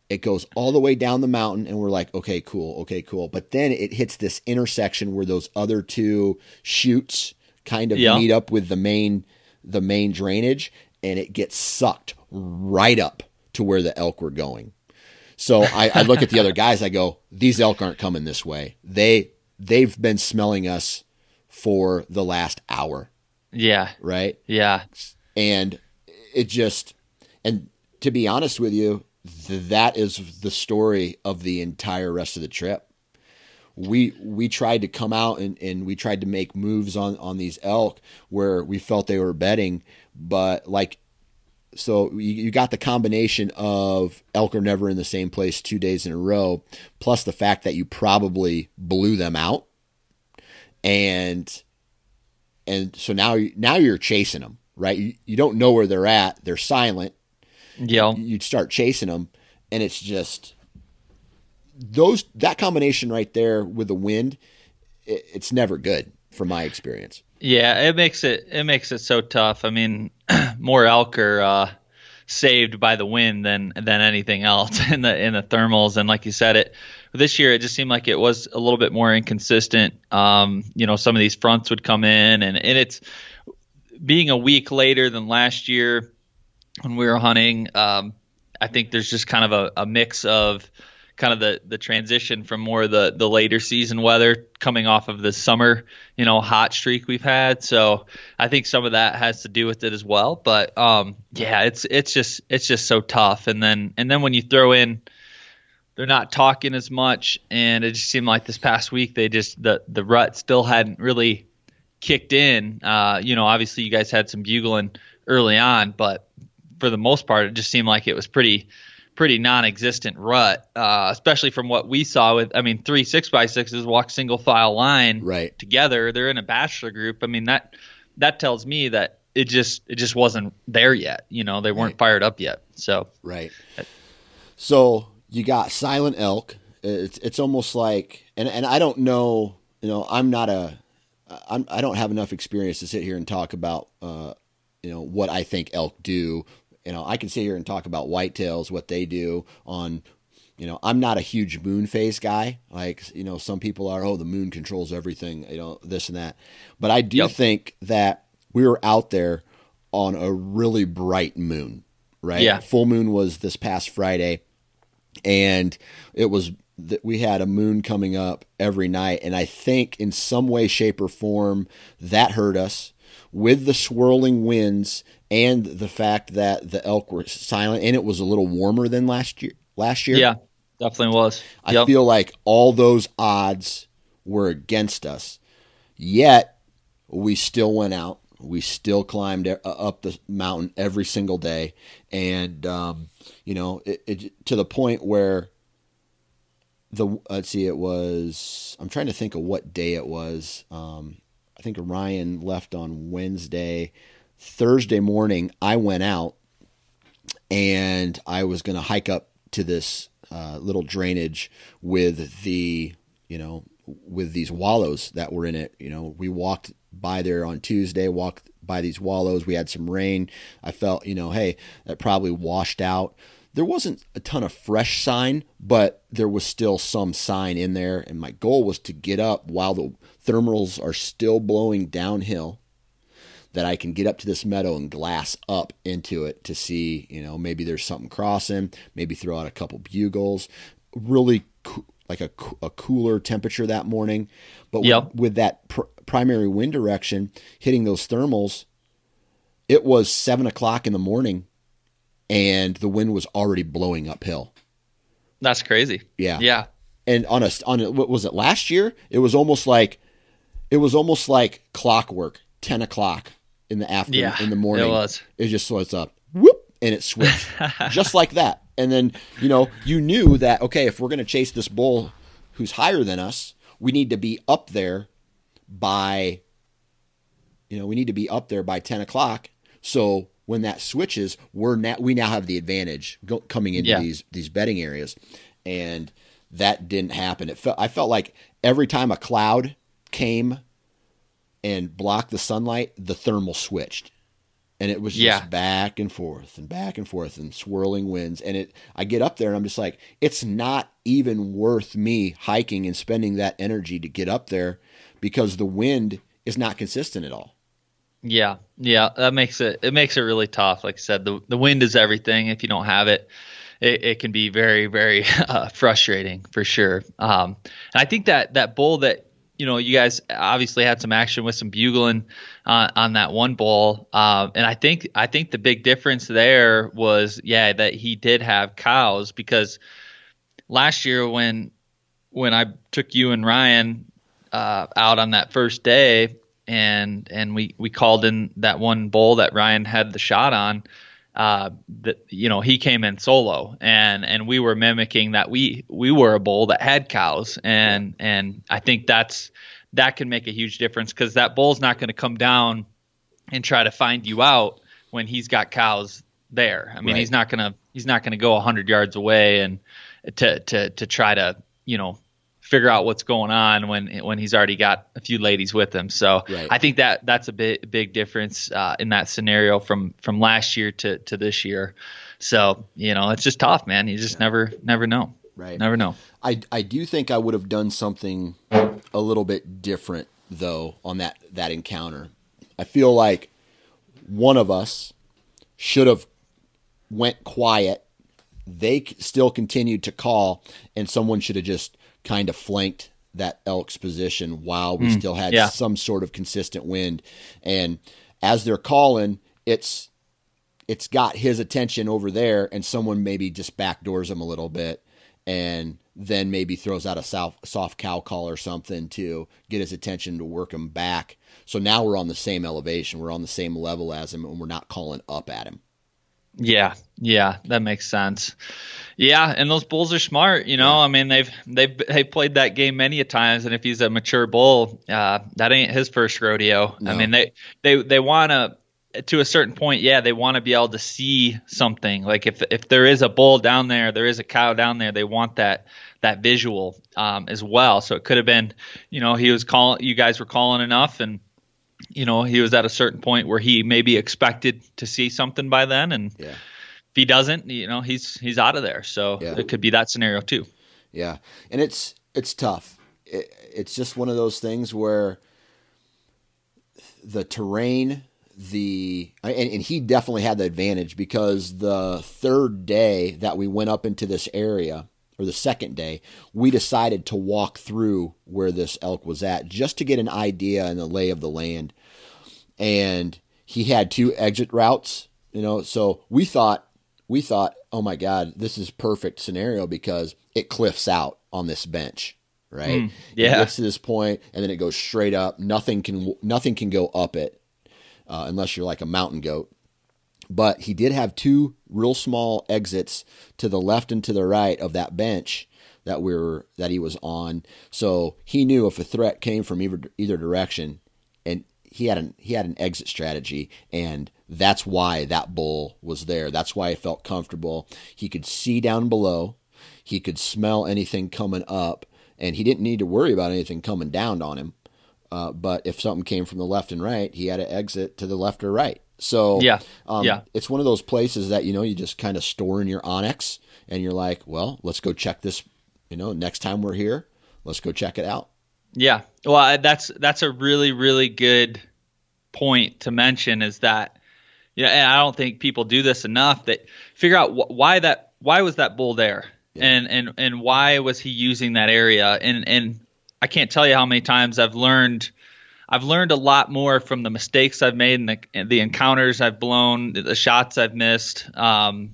It goes all the way down the mountain, and we're like, okay, cool, okay, cool. But then it hits this intersection where those other two chutes kind of Yeah. meet up with the main the main drainage, and it gets sucked right up to where the elk were going. So I, I look at the other guys. I go, these elk aren't coming this way. They they've been smelling us for the last hour, Yeah. right? Yeah. And it just and to be honest with you, th- that is the story of the entire rest of the trip. We we tried to come out and, and we tried to make moves on on these elk where we felt they were betting, but like so you, you got the combination of elk are never in the same place two days in a row, plus the fact that you probably blew them out, and and so now you- now you're chasing them, right? You, you don't know where they're at. They're silent. Yeah. You'd start chasing them, and it's just those that combination right there with the wind. It, it's never good from my experience. Yeah, it makes it it makes it so tough. I mean, more elk are uh, saved by the wind than than anything else in the in the thermals. And like you said, it this year it just seemed like it was a little bit more inconsistent. Um, you know, some of these fronts would come in, and and it's being a week later than last year when we were hunting. Um, I think there's just kind of a, a mix of kind of the the transition from more the the later season weather coming off of the summer you know hot streak we've had. So i think some of that has to do with it as well. But um yeah it's it's just it's just so tough. And then and then when you throw in they're not talking as much. And it just seemed like this past week they just the the rut still hadn't really kicked in. Uh you know obviously you guys had some bugling early on but for the most part it just seemed like it was pretty pretty non-existent rut, uh, especially from what we saw with. I mean, three six by sixes walk single file line Right. together. They're in a bachelor group. I mean that that tells me that it just it just wasn't there yet. You know, they weren't Right. fired up yet. So Right. So you got silent elk. It's it's almost like, and and I don't know. You know, I'm not a. I'm, I don't have enough experience to sit here and talk about. Uh, you know what I think elk do. You know, I can sit here and talk about whitetails, what they do on. You know, I'm not a huge moon phase guy. Like, you know, some people are, oh, the moon controls everything, you know, this and that. But I do Yep. think that we were out there on a really bright moon, right? Yeah. Full moon was this past Friday and it was that we had a moon coming up every night and i think in some way shape or form that hurt us with the swirling winds and the fact that the elk were silent and it was a little warmer than last year last year. Yeah, definitely was. i Yep. feel like all those odds were against us. Yet we still went out. We still climbed e- up the mountain every single day. And um, you know it, it, to the point where the let's see it was i'm trying to think of what day it was. Um, i think ryan left on wednesday thursday morning i went out and i was going to hike up to this uh, little drainage with the you know with these wallows that were in it you know. We walked by there on tuesday walked by these wallows. We had some rain. I felt you know hey that probably washed out. There wasn't a ton of fresh sign, but there was still some sign in there. And my goal was to get up while the thermals are still blowing downhill, that I can get up to this meadow and glass up into it to see, you know, maybe there's something crossing, maybe throw out a couple bugles. Really coo- like a, a cooler temperature that morning. But with- Yep. with, that pr- primary wind direction hitting those thermals, it was seven o'clock in the morning and the wind was already blowing uphill. That's crazy. Yeah. Yeah. And on a on a, what was it last year? It was almost like it was almost like clockwork. Ten o'clock in the afternoon Yeah, in the morning. it was. It just it's up. Whoop, and it switched just like that. And then, you know, you knew that, okay, if we're going to chase this bull who's higher than us, we need to be up there by, you know, we need to be up there by 10 o'clock. So when that switches, we're now, we now have the advantage go, coming into yeah. these, these bedding areas. And that didn't happen. It felt, I felt like every time a cloud came and blocked the sunlight, the thermal switched. And it was just yeah. back and forth and back and forth and swirling winds. And it i get up there and i'm just like it's not even worth me hiking and spending that energy to get up there because the wind is not consistent at all. Yeah. Yeah. That makes it it makes it really tough. Like i said the, the wind is everything. If you don't have it it, it can be very very uh, frustrating for sure. Um, and i think that that bull that you know, you guys obviously had some action with some bugling uh, on that one bull, uh, and I think I think the big difference there was yeah that he did have cows because last year when when I took you and Ryan uh, out on that first day and and we we called in that one bull that Ryan had the shot on uh, that you know he came in solo and and we were mimicking that we we were a bull that had cows and and I think that's that can make a huge difference because that bull's not going to come down and try to find you out when he's got cows there. I mean right. he's not gonna he's not gonna go hundred yards away and to to to try to you know figure out what's going on when when he's already got a few ladies with him. So right. I think that that's a big big difference uh, in that scenario from from last year to to this year. So you know it's just tough, man. You just yeah. never never know. Right. Never know. I I do think I would have done something a little bit different though on that that encounter. I feel like one of us should have went quiet. They still continued to call, and someone should have just kind of flanked that Elk's position while we mm, still had yeah. some sort of consistent wind. And as they're calling, it's it's got his attention over there, and someone maybe just backdoors him a little bit, and then maybe throws out a soft, soft cow call or something to get his attention to work him back. So now we're on the same elevation, we're on the same level as him, and we're not calling up at him. Yeah, yeah, that makes sense. Yeah, and those bulls are smart. You know, yeah. I mean, they've they've they've played that game many a times, and if he's a mature bull, uh, that ain't his first rodeo. No. I mean, they they they want to to a certain point, yeah, they want to be able to see something. Like if if there is a bull down there, there is a cow down there, they want that that visual um, as well. So it could have been, you know, he was calling, you guys were calling enough, and you know, he was at a certain point where he maybe expected to see something by then, and yeah. if he doesn't, you know, he's he's out of there. So yeah. it could be that scenario too. Yeah, and it's it's tough. It, it's just one of those things where the terrain, the and, and he definitely had the advantage because the third day that we went up into this area or the second day, we decided to walk through where this elk was at just to get an idea and the lay of the land. And he had two exit routes, you know, so we thought we thought, "Oh my god, this is perfect scenario because it cliffs out on this bench." Right? Mm, yeah. It gets to this point and then it goes straight up. Nothing can nothing can go up it uh, unless you're like a mountain goat but he did have two real small exits to the left and to the right of that bench that we were that he was on. So he knew if a threat came from either either direction, and he had an he had an exit strategy, and that's why that bull was there. That's why I felt comfortable. He could see down below, he could smell anything coming up, and he didn't need to worry about anything coming down on him. Uh, but if something came from the left and right, he had an exit to the left or right. So yeah, um, yeah, it's one of those places that you know you just kind of store in your onX, and you're like, well, let's go check this. You know, next time we're here, let's go check it out. Yeah, well, that's that's a really really good point to mention is that you know, and I don't think people do this enough that figure out wh- why that why was that bull there yeah. and and and why was he using that area and and I can't tell you how many times I've learned I've learned a lot more from the mistakes I've made and the, the encounters I've blown, the shots I've missed, um,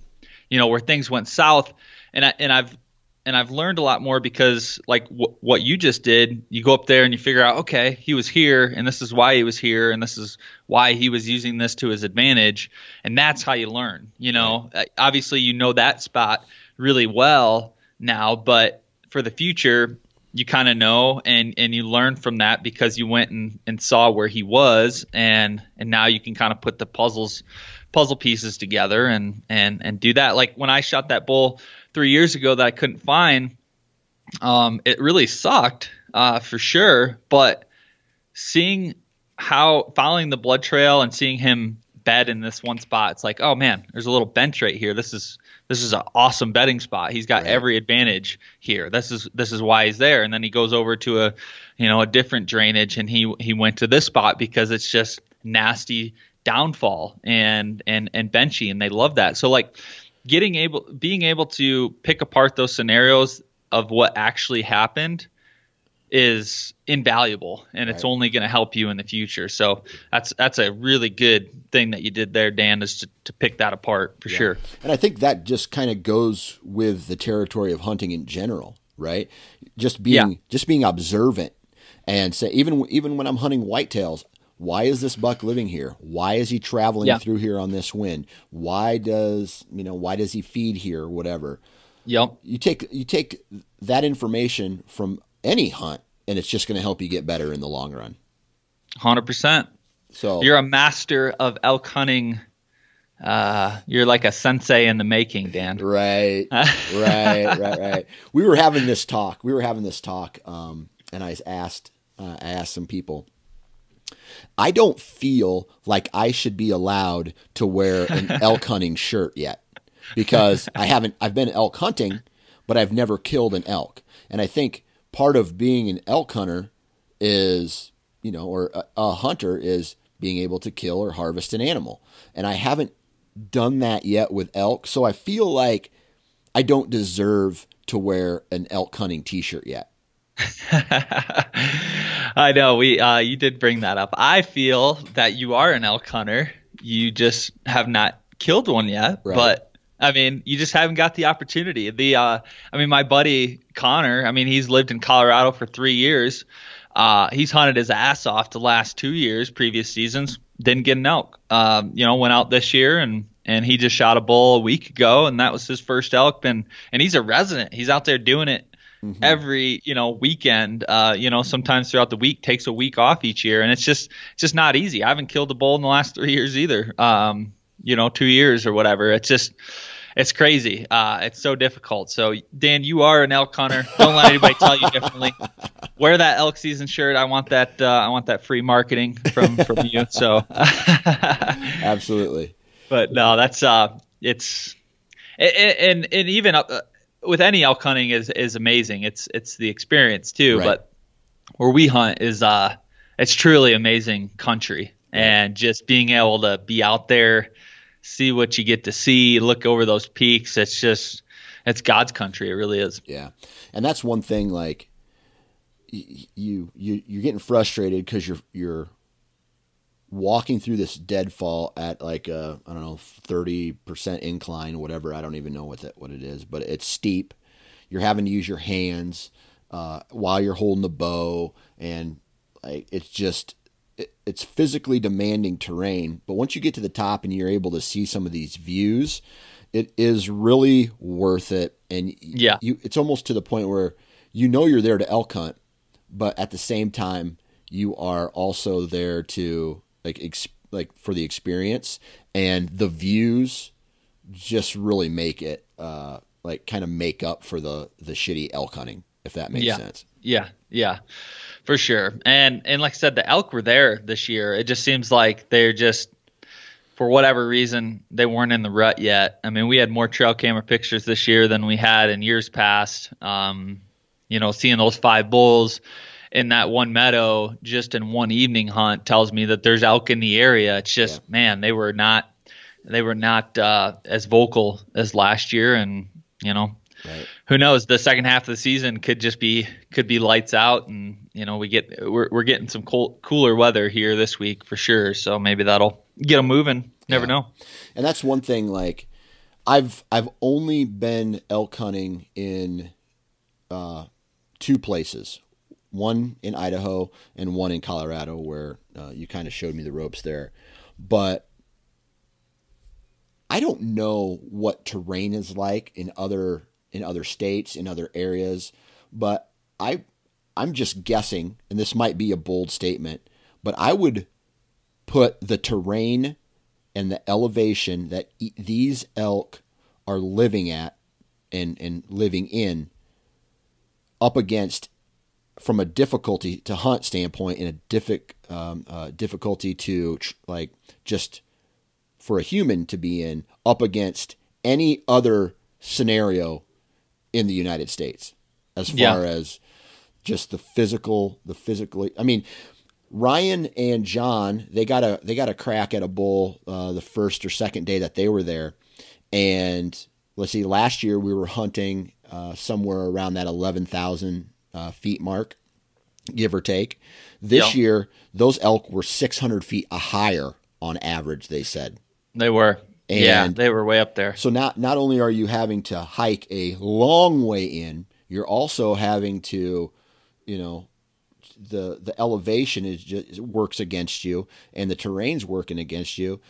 you know, where things went south. And I, and I've, and I've learned a lot more because like w- what you just did, you go up there and you figure out, okay, he was here, and this is why he was here, and this is why he was using this to his advantage, and that's how you learn. You know, obviously you know that spot really well now, but for the future, you kind of know and and you learn from that because you went and, and saw where he was and and now you can kind of put the puzzles puzzle pieces together and and and do that. Like when i shot that bull three years ago that i couldn't find um it really sucked uh for sure but seeing how following the blood trail and seeing him bed in this one spot it's like oh man there's a little bench right here this is this is an awesome betting spot. He's got right. every advantage here. This is this is why he's there. And then he goes over to a you know a different drainage and he he went to this spot because it's just nasty downfall and and and benchy and they love that. So like getting able being able to pick apart those scenarios of what actually happened is invaluable and right. it's only going to help you in the future. So that's that's a really good thing that you did there, Dan, is to, to pick that apart for yeah. sure. And I think that just kind of goes with the territory of hunting in general, right? Just being yeah. just being observant and say even even when I'm hunting whitetails, why is this buck living here? Why is he traveling yeah. through here on this wind? Why does you know why does he feed here? Whatever. Yep. You take you take that information from any hunt, and it's just going to help you get better in the long run. Hundred percent. So you're a master of elk hunting. Uh, you're like a sensei in the making, Dan. Right, right, right, right. We were having this talk. We were having this talk, um, and I asked, uh, I asked some people. I don't feel like I should be allowed to wear an elk hunting shirt yet because I haven't. I've been elk hunting, but I've never killed an elk, and I think part of being an elk hunter is, you know, or a, a hunter is being able to kill or harvest an animal. And I haven't done that yet with elk. So I feel like I don't deserve to wear an elk hunting t-shirt yet. I know we uh, you did bring that up. I feel that you are an elk hunter. You just have not killed one yet, right. but I mean, you just haven't got the opportunity. The uh, I mean, my buddy Connor. I mean, he's lived in Colorado for three years. Uh, he's hunted his ass off the last two years, previous seasons. Didn't get an elk. Um, you know, went out this year and and he just shot a bull a week ago, and that was his first elk. And and he's a resident. He's out there doing it mm-hmm. every you know weekend. Uh, you know, sometimes throughout the week, takes a week off each year, and it's just it's just not easy. I haven't killed a bull in the last three years either. Um, you know, two years or whatever. It's just, it's crazy. Uh, it's so difficult. So, Dan, you are an elk hunter. Don't let anybody tell you differently. Wear that elk season shirt. I want that. Uh, I want that free marketing from from you. So, absolutely. But no, that's uh, it's and and even uh, with any elk hunting is is amazing. It's it's the experience too. Right. But where we hunt is uh, it's truly amazing country, and just being able to be out there see what you get to see, look over those peaks. It's just it's God's country. It really is. Yeah, and that's one thing. Like you you you're getting frustrated because you're you're walking through this deadfall at like a I don't know thirty percent incline, whatever. I don't even know what that what it is, but it's steep. You're having to use your hands uh, while you're holding the bow, and like it's just it's physically demanding terrain, but once you get to the top and you're able to see some of these views, it is really worth it. And yeah, you, it's almost to the point where you know you're there to elk hunt, but at the same time you are also there to like ex- like for the experience and the views just really make it uh, like kind of make up for the the shitty elk hunting if that makes yeah. sense. Yeah, yeah for sure. And and like I said, the elk were there this year. It just seems like they're just for whatever reason they weren't in the rut yet. I mean, we had more trail camera pictures this year than we had in years past. Um, you know, seeing those five bulls in that one meadow just in one evening hunt tells me that there's elk in the area. It's just yeah. man, they were not they were not uh, as vocal as last year, and you know Right. Who knows? The second half of the season could just be could be lights out, and you know we get we're we're getting some cold, cooler weather here this week for sure. So maybe that'll get them moving. Never yeah. know. And that's one thing. Like I've I've only been elk hunting in uh, two places, one in Idaho and one in Colorado, where uh, you kind of showed me the ropes there. But I don't know what terrain is like in other in other states, in other areas, but I I'm just guessing, and this might be a bold statement, but I would put the terrain and the elevation that e- these elk are living at and, and living in up against from a difficulty to hunt standpoint and a diffic, um, uh, difficulty to tr- like just for a human to be in up against any other scenario in the United States as far Yeah. as just the physical the physically I mean Ryan and John they got a they got a crack at a bull uh, the first or second day that they were there and let's see last year we were hunting uh, somewhere around that 11,000 uh, feet mark give or take this year those elk were 600 feet higher on average they said They were. Yeah, And- they were way up there. so not not only are you having to hike a long way in, you're also having to, you know, the the elevation is just works against you, and the terrain's working against you.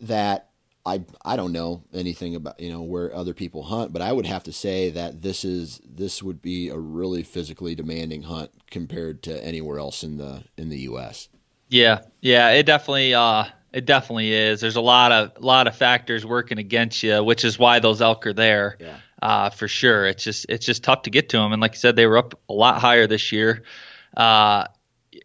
That I I don't know anything about you know where other people hunt, but I would have to say that this is this would be a really physically demanding hunt compared to anywhere else in the in the U.S. Yeah, yeah, it definitely uh it definitely is. There's a lot of lot of factors working against you, which is why those elk are there. Yeah. Uh, for sure. It's just it's just tough to get to them, and like you said, they were up a lot higher this year. Uh,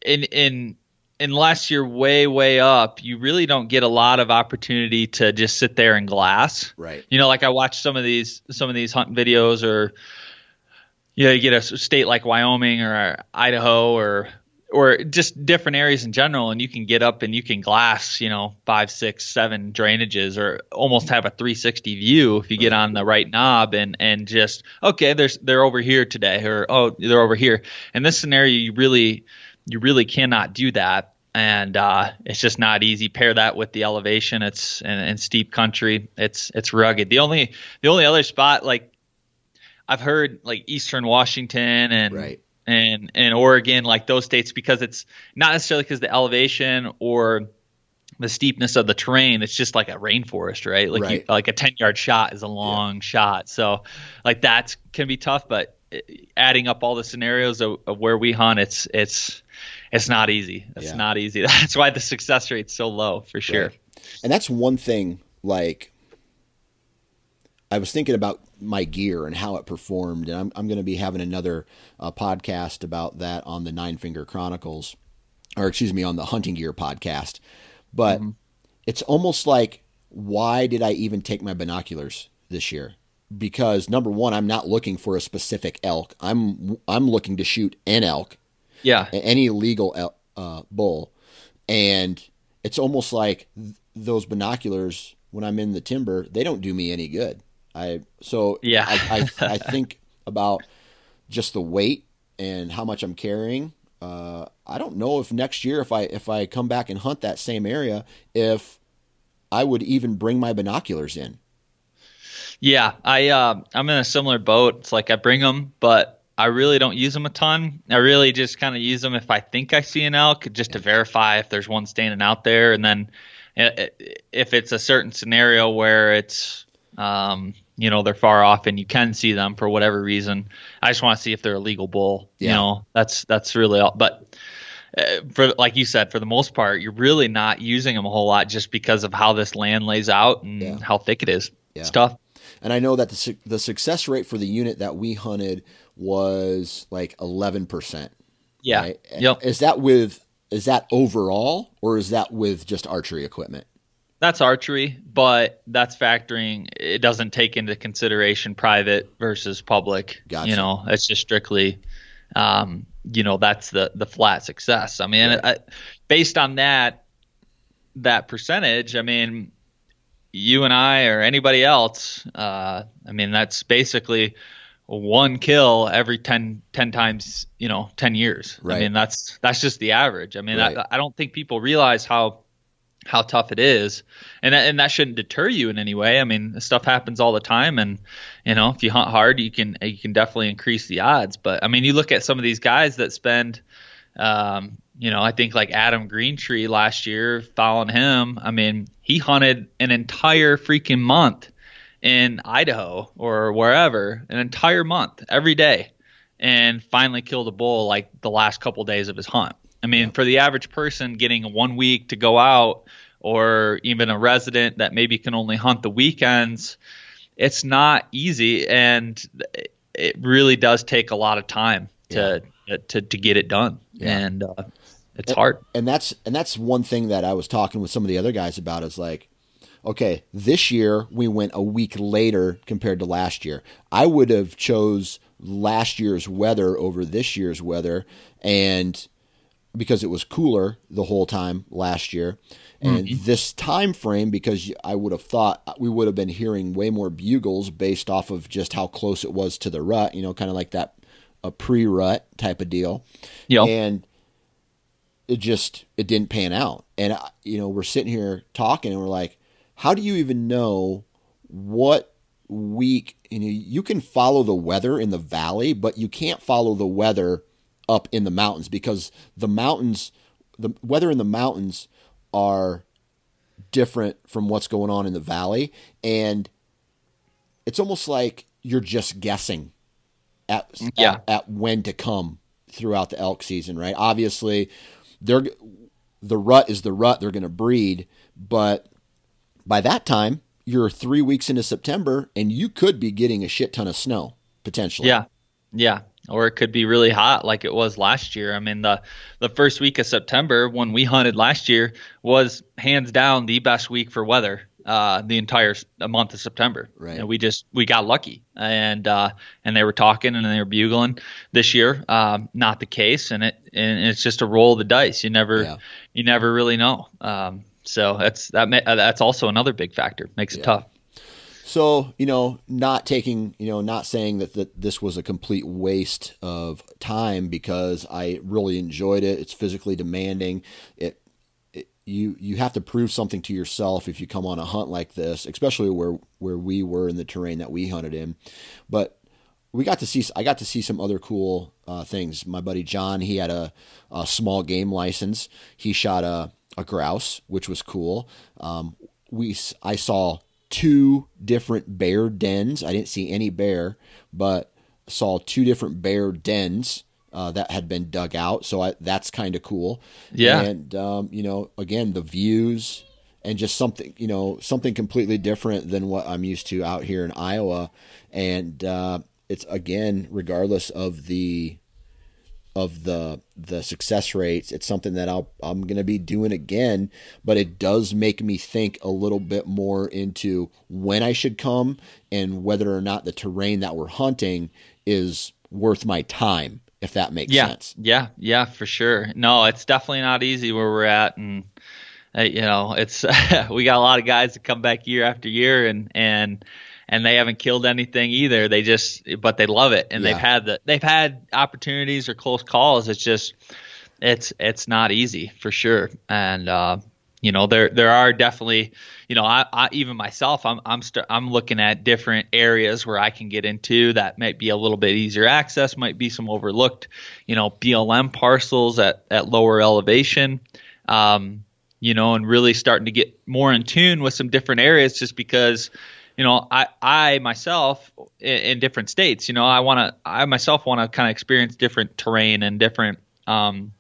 in in in last year, way way up, you really don't get a lot of opportunity to just sit there and glass. Right. You know, like I watch some of these some of these hunting videos, or you know, you get a state like Wyoming or Idaho or or just different areas in general, and you can get up and you can glass, you know, five, six, seven drainages, or almost have a 360 view if you get on the right knob and and just okay, there's they're over here today, or oh, they're over here. In this scenario, you really you really cannot do that and uh, it's just not easy. Pair that with the elevation, it's and, and steep country. It's it's rugged. The only the only other spot like I've heard like Eastern Washington and Right. And and Oregon, like those states, because it's not necessarily because the elevation or the steepness of the terrain. It's just like a rainforest, right? Like you, like a ten yard shot is a long shot, so like that can be tough. But uh, adding up all the scenarios of, of where we hunt, it's it's it's not easy. It's Yeah. not easy. That's why the success rate's so low for sure. Right. And that's one thing, like, I was thinking about my gear and how it performed, and I'm, I'm going to be having another uh, podcast about that on the Nine Finger Chronicles, or excuse me, on the Hunting Gear podcast. But it's almost like, why did I even take my binoculars this year? Because number one, I'm not looking for a specific elk. I'm I'm looking to shoot an elk Yeah, any legal uh, bull, and it's almost like th- those binoculars when I'm in the timber, they don't do me any good. I so Yeah. I, I I think about just the weight and how much I'm carrying. Uh, I don't know if next year if I if I come back and hunt that same area if I would even bring my binoculars in. Yeah, I uh, I'm in a similar boat. It's like I bring them, but I really don't use them a ton. I really just kind of use them if I think I see an elk, just to verify if there's one standing out there, and then uh, if it's a certain scenario where it's um, you know they're far off and you can see them for whatever reason, I just want to see if they're a legal bull. You know, that's that's really all. But uh, for like you said, for the most part, you're really not using them a whole lot just because of how this land lays out and Yeah. how thick it is. Yeah. It's tough. And I know that the su- the success rate for the unit that we hunted was like 11%. Yeah. Right? Yep. Is that with is that overall or is that with just archery equipment? That's archery, but that's factoring. It doesn't take into consideration private versus public. Gotcha. You know, it's just strictly, um, you know, that's the the flat success. I mean. I, based on that that percentage, I mean, you and I or anybody else, uh, I mean, that's basically one kill every 10, 10 times, you know, 10 years. Right. I mean, that's, that's just the average. I mean, Right. I, I don't think people realize how, how tough it is, and that, and that shouldn't deter you in any way. I mean, stuff happens all the time, and you know, if you hunt hard, you can you can definitely increase the odds. But I mean, you look at some of these guys that spend, um, you know, I think like Adam Greentree last year, following him. I mean, he hunted an entire freaking month in Idaho or wherever, an entire month every day, and finally killed a bull like the last couple days of his hunt. I mean, for the average person, getting one week to go out, or even a resident that maybe can only hunt the weekends, it's not easy, and it really does take a lot of time to yeah. to, to get it done, yeah. and uh, it's and, hard. And that's and that's one thing that I was talking with some of the other guys about is like, okay, this year we went a week later compared to last year. I would have chose last year's weather over this year's weather, and because it was cooler the whole time last year. And mm-hmm. this time frame, because I would have thought we would have been hearing way more bugles based off of just how close it was to the rut, you know, kind of like that a pre-rut type of deal. Yeah. And it just it didn't pan out. And you know, we're sitting here talking, and we're like, how do you even know what week? You know, you can follow the weather in the valley, but you can't follow the weather up in the mountains because the mountains, the weather in the mountains are different from what's going on in the valley. And it's almost like you're just guessing at, yeah. at, at when to come throughout the elk season, right? Obviously, they're the rut is the rut they're going to breed, but by that time, you're three weeks into September, and you could be getting a shit ton of snow potentially. Yeah, yeah or it could be really hot like it was last year. I mean, the the first week of September when we hunted last year was hands down the best week for weather. Uh, the entire month of September, right? And we just we got lucky, and uh, and they were talking and they were bugling. This year, um, not the case, and it and it's just a roll of the dice. You never yeah. you never really know. Um, so that's that that's also another big factor. Makes yeah. it tough. So, you know, not taking, you know, not saying that, that this was a complete waste of time because I really enjoyed it. It's physically demanding. It, you you have to prove something to yourself if you come on a hunt like this, especially where where we were in the terrain that we hunted in. But we got to see I got to see some other cool uh, things. My buddy John, he had a, a, small game license. He shot a a grouse, which was cool. Um, we I saw two different bear dens. I didn't see any bear, but saw two different bear dens uh, that had been dug out. So I, that's kind of cool. Yeah. And, um, you know, again, the views and just something, you know, something completely different than what I'm used to out here in Iowa. And uh, it's, again, regardless of the of the the success rates. It's something that I'll, I'm going to be doing again, but it does make me think a little bit more into when I should come and whether or not the terrain that we're hunting is worth my time, if that makes yeah, sense. Yeah, yeah, for sure. No, it's definitely not easy where we're at, and uh, you know, it's we got a lot of guys that come back year after year, and and and they haven't killed anything either. They just, but they love it, and yeah. they've had the they've had opportunities or close calls. It's just, it's it's not easy for sure, and uh, you know there there are definitely, you know, I, I even myself, I'm I'm i I'm looking at different areas where I can get into that might be a little bit easier access, might be some overlooked, you know, BLM parcels at at lower elevation. Um, you know, and really starting to get more in tune with some different areas just because you know, I, I myself in, in different states, you know, I want to, I myself want to kind of experience different terrain and different um,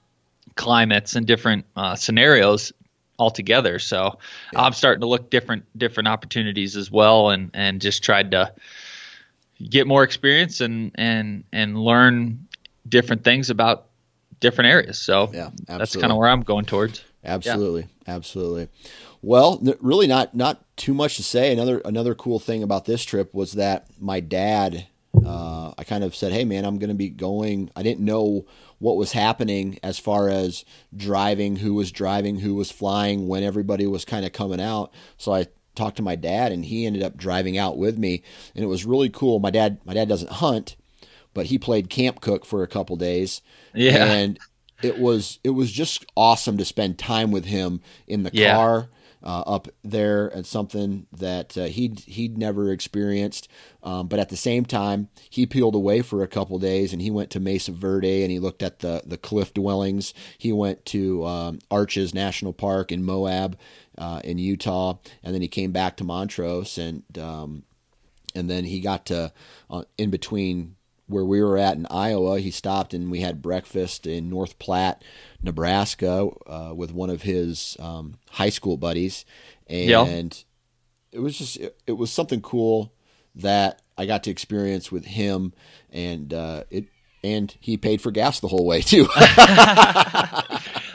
climates and different uh, scenarios altogether. So yeah. I'm starting to look different, different opportunities as well, and and just tried to get more experience and and and learn different things about different areas. So yeah, that's kind of where I'm going towards. Absolutely, yeah. absolutely. Well, really not not too much to say. Another another cool thing about this trip was that my dad. Uh, I kind of said, "Hey, man, I'm going to be going." I didn't know what was happening as far as driving, who was driving, who was flying, when everybody was kind of coming out. So I talked to my dad, and he ended up driving out with me, and it was really cool. My dad, my dad doesn't hunt, but he played camp cook for a couple days. Yeah, and it was it was just awesome to spend time with him in the Yeah. car uh, up there at something that uh, he'd he'd never experienced. Um, but at the same time, he peeled away for a couple days and he went to Mesa Verde and he looked at the the cliff dwellings. He went to um, Arches National Park in Moab uh, in Utah, and then he came back to Montrose and um, and then he got to uh, in between where we were at in Iowa. He stopped and we had breakfast in North Platte, Nebraska, uh, with one of his um, high school buddies, and Yeah. it was just it, it was something cool that I got to experience with him, and uh, it and he paid for gas the whole way too.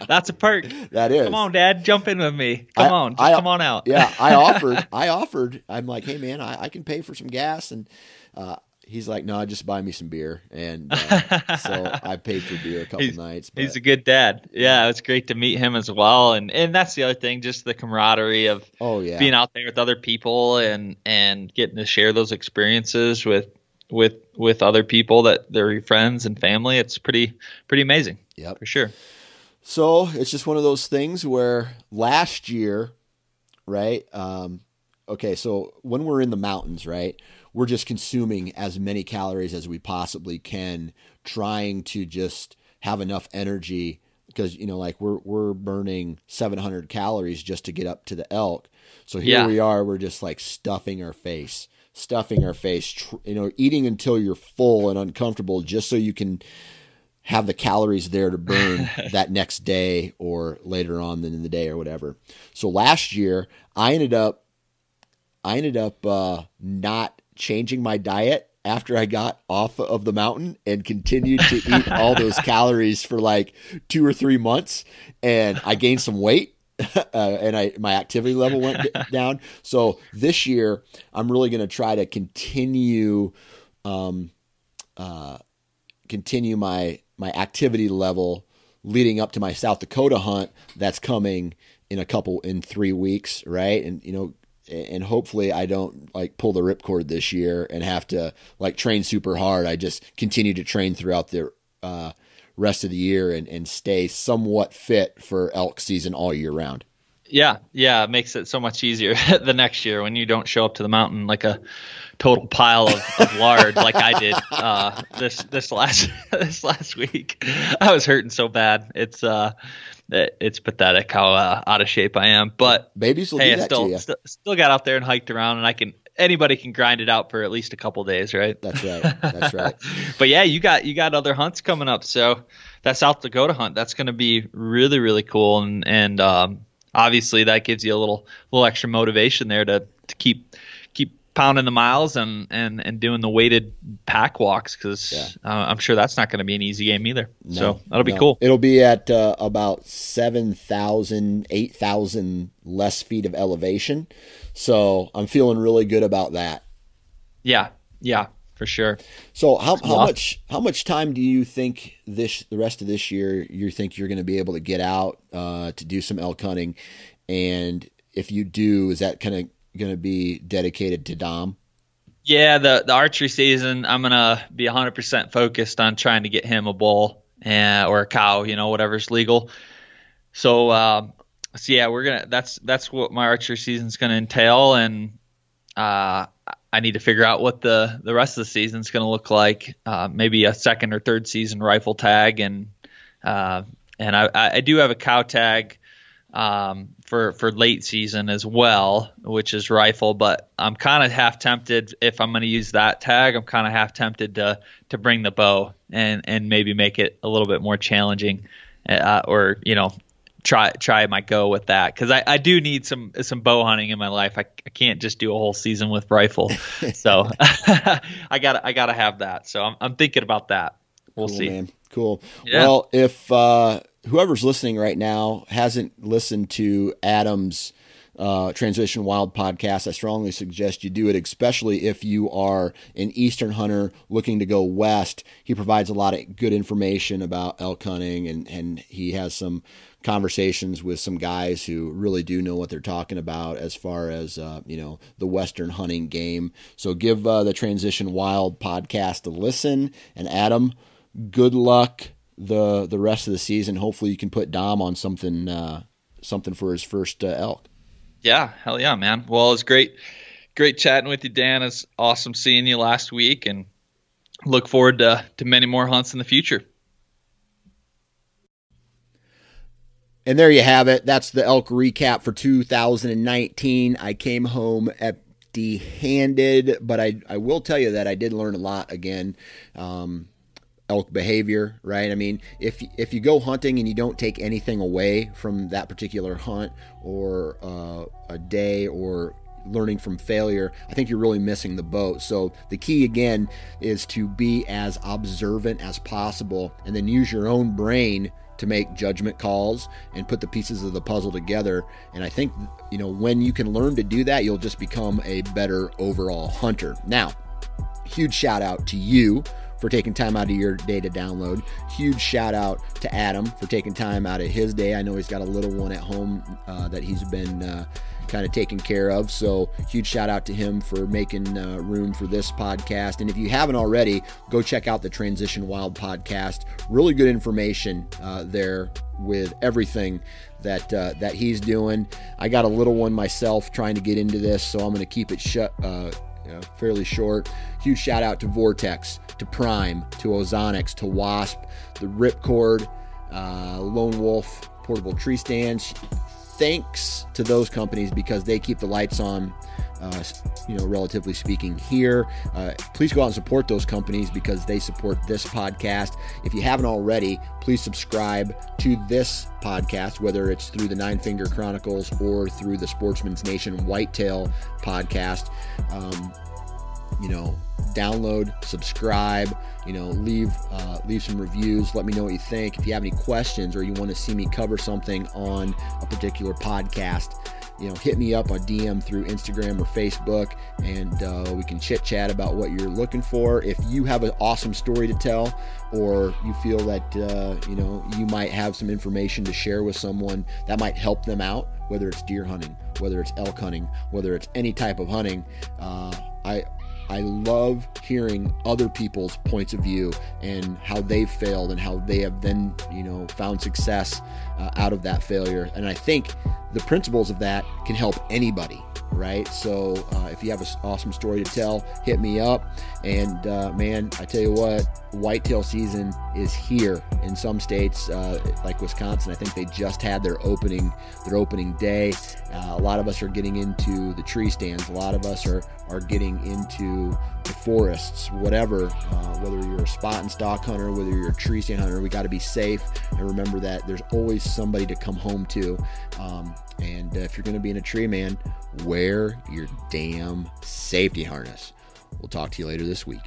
That's a perk. that is. Come on, Dad, jump in with me. Come I- on, just I- come on out. yeah, I offered. I offered. I'm like, hey man, I, I can pay for some gas, and uh, he's like, no, just buy me some beer, and uh, so I paid for beer a couple He's- nights. He's a good dad. Yeah, it's great to meet him as well, and and that's the other thing, just the camaraderie of oh yeah, being out there with other people and and getting to share those experiences with with with other people that they're friends and family. It's pretty pretty amazing Yeah, for sure. So it's just one of those things where last year, right? Um, okay, so when we're in the mountains, right, we're just consuming as many calories as we possibly can, trying to just have enough energy because you know, like we're we're burning 700 calories just to get up to the elk. So here Yeah. we are, we're just like stuffing our face, stuffing our face, tr- you know, eating until you're full and uncomfortable, just so you can have the calories there to burn that next day or later on in the day or whatever. So last year, I ended up, I ended up uh, not changing my diet after I got off of the mountain and continued to eat all those calories for like two or three months, and I gained some weight. Uh, and I my activity level went down. So this year, I'm really going to try to continue, um, uh, continue my my activity level leading up to my South Dakota hunt that's coming in a couple in 3 weeks, right? And you know and hopefully I don't like pull the ripcord this year and have to like train super hard. I just continue to train throughout the uh, rest of the year and, and stay somewhat fit for elk season all year round. Yeah, yeah, it makes it so much easier the next year when you don't show up to the mountain like a total pile of, of lard like I did uh, this this last this last week. I was hurting so bad. It's uh, it, it's pathetic how uh, out of shape I am. But Babies will hey, do I that still, to you. still still got out there and hiked around, and I can anybody can grind it out for at least a couple days, right? That's right. That's right. but yeah, you got you got other hunts coming up. So that South Dakota hunt that's going to be really really cool, and and um, obviously that gives you a little little extra motivation there to to keep keep pounding the miles and and and doing the weighted pack walks because Yeah. uh, I'm sure that's not going to be an easy game either. No, so that'll be no. cool. It'll be at uh, about 7,000, 8,000 less feet of elevation. So I'm feeling really good about that. Yeah, yeah, for sure. So how, how Yeah. much how much time do you think this the rest of this year you think you're going to be able to get out uh, to do some elk hunting, and if you do, is that kind of going to be dedicated to Dom? Yeah, the the archery season, I'm gonna be 100% focused on trying to get him a bull uh, or a cow, you know, whatever's legal. So, um, so yeah, we're gonna. That's that's what my archery season's gonna entail, and uh, I need to figure out what the the rest of the season is gonna look like. Uh, maybe a second or third season rifle tag, and uh, and I, I do have a cow tag um, for for late season as well, which is rifle. But I'm kind of half tempted if I'm going to use that tag. I'm kind of half tempted to to bring the bow and and maybe make it a little bit more challenging, uh, or you know. Try try my go with that because I, I do need some some bow hunting in my life. I, I can't just do a whole season with rifle, so I got I got to have that. So I'm I'm thinking about that. We'll cool, see. Man. Cool. Yeah. Well, if uh, whoever's listening right now hasn't listened to Adam's uh, Transition Wild podcast, I strongly suggest you do it, especially if you are an Eastern hunter looking to go west. He provides a lot of good information about elk hunting, and, and he has some conversations with some guys who really do know what they're talking about as far as uh, you know the western hunting game. So give uh, the Transition Wild podcast a listen, and Adam good luck the the rest of the season. Hopefully, you can put Dom on something uh, something for his first uh, elk. Yeah, hell yeah, man. Well, it's great, great chatting with you, Dan. It's awesome seeing you last week, and look forward to to many more hunts in the future. And there you have it. That's the elk recap for 2019. I came home empty handed, but I, I will tell you that I did learn a lot again. Um, elk behavior, right? I mean, if if you go hunting and you don't take anything away from that particular hunt or uh, a day or learning from failure, I think you're really missing the boat. So the key again is to be as observant as possible and then use your own brain to make judgment calls and put the pieces of the puzzle together. And I think, you know, when you can learn to do that, you'll just become a better overall hunter. Now, huge shout out to you for taking time out of your day to download. Huge shout out to Adam for taking time out of his day. I know he's got a little one at home uh, that he's been uh, kind of taken care of. So, huge shout out to him for making uh, room for this podcast. And if you haven't already, go check out the Transition Wild podcast. Really good information uh, there with everything that uh, that he's doing. I got a little one myself trying to get into this, so I'm going to keep it shut. Uh, fairly short. Huge shout out to Vortex, to Prime, to Ozonics, to Wasp, the Ripcord, uh, Lone Wolf portable tree stands. Thanks to those companies because they keep the lights on. Uh, you know, relatively speaking, here. Uh, please go out and support those companies because they support this podcast. If you haven't already, please subscribe to this podcast, whether it's through the Nine Finger Chronicles or through the Sportsman's Nation Whitetail podcast. Um, you know, download, subscribe, you know, leave uh, leave some reviews. Let me know what you think. If you have any questions or you want to see me cover something on a particular podcast, you know, hit me up on DM through Instagram or Facebook, and uh, we can chit chat about what you're looking for. If you have an awesome story to tell, or you feel that uh, you know you might have some information to share with someone that might help them out, whether it's deer hunting, whether it's elk hunting, whether it's any type of hunting, uh, I I love hearing other people's points of view and how they've failed and how they have then, you know, found success uh, out of that failure. And I think the principles of that can help anybody, right? So uh, if you have an awesome story to tell, hit me up. And uh, man, I tell you what, whitetail season is here in some states, uh, like Wisconsin. I think they just had their opening their opening day. Uh, a lot of us are getting into the tree stands. A lot of us are are getting into the forests, whatever. Uh, whether you're a spot and stock hunter, whether you're a tree stand hunter, we got to be safe and remember that there's always somebody to come home to. Um, and uh, if you're going to be in a tree, man, wear your damn safety harness. We'll talk to you later this week.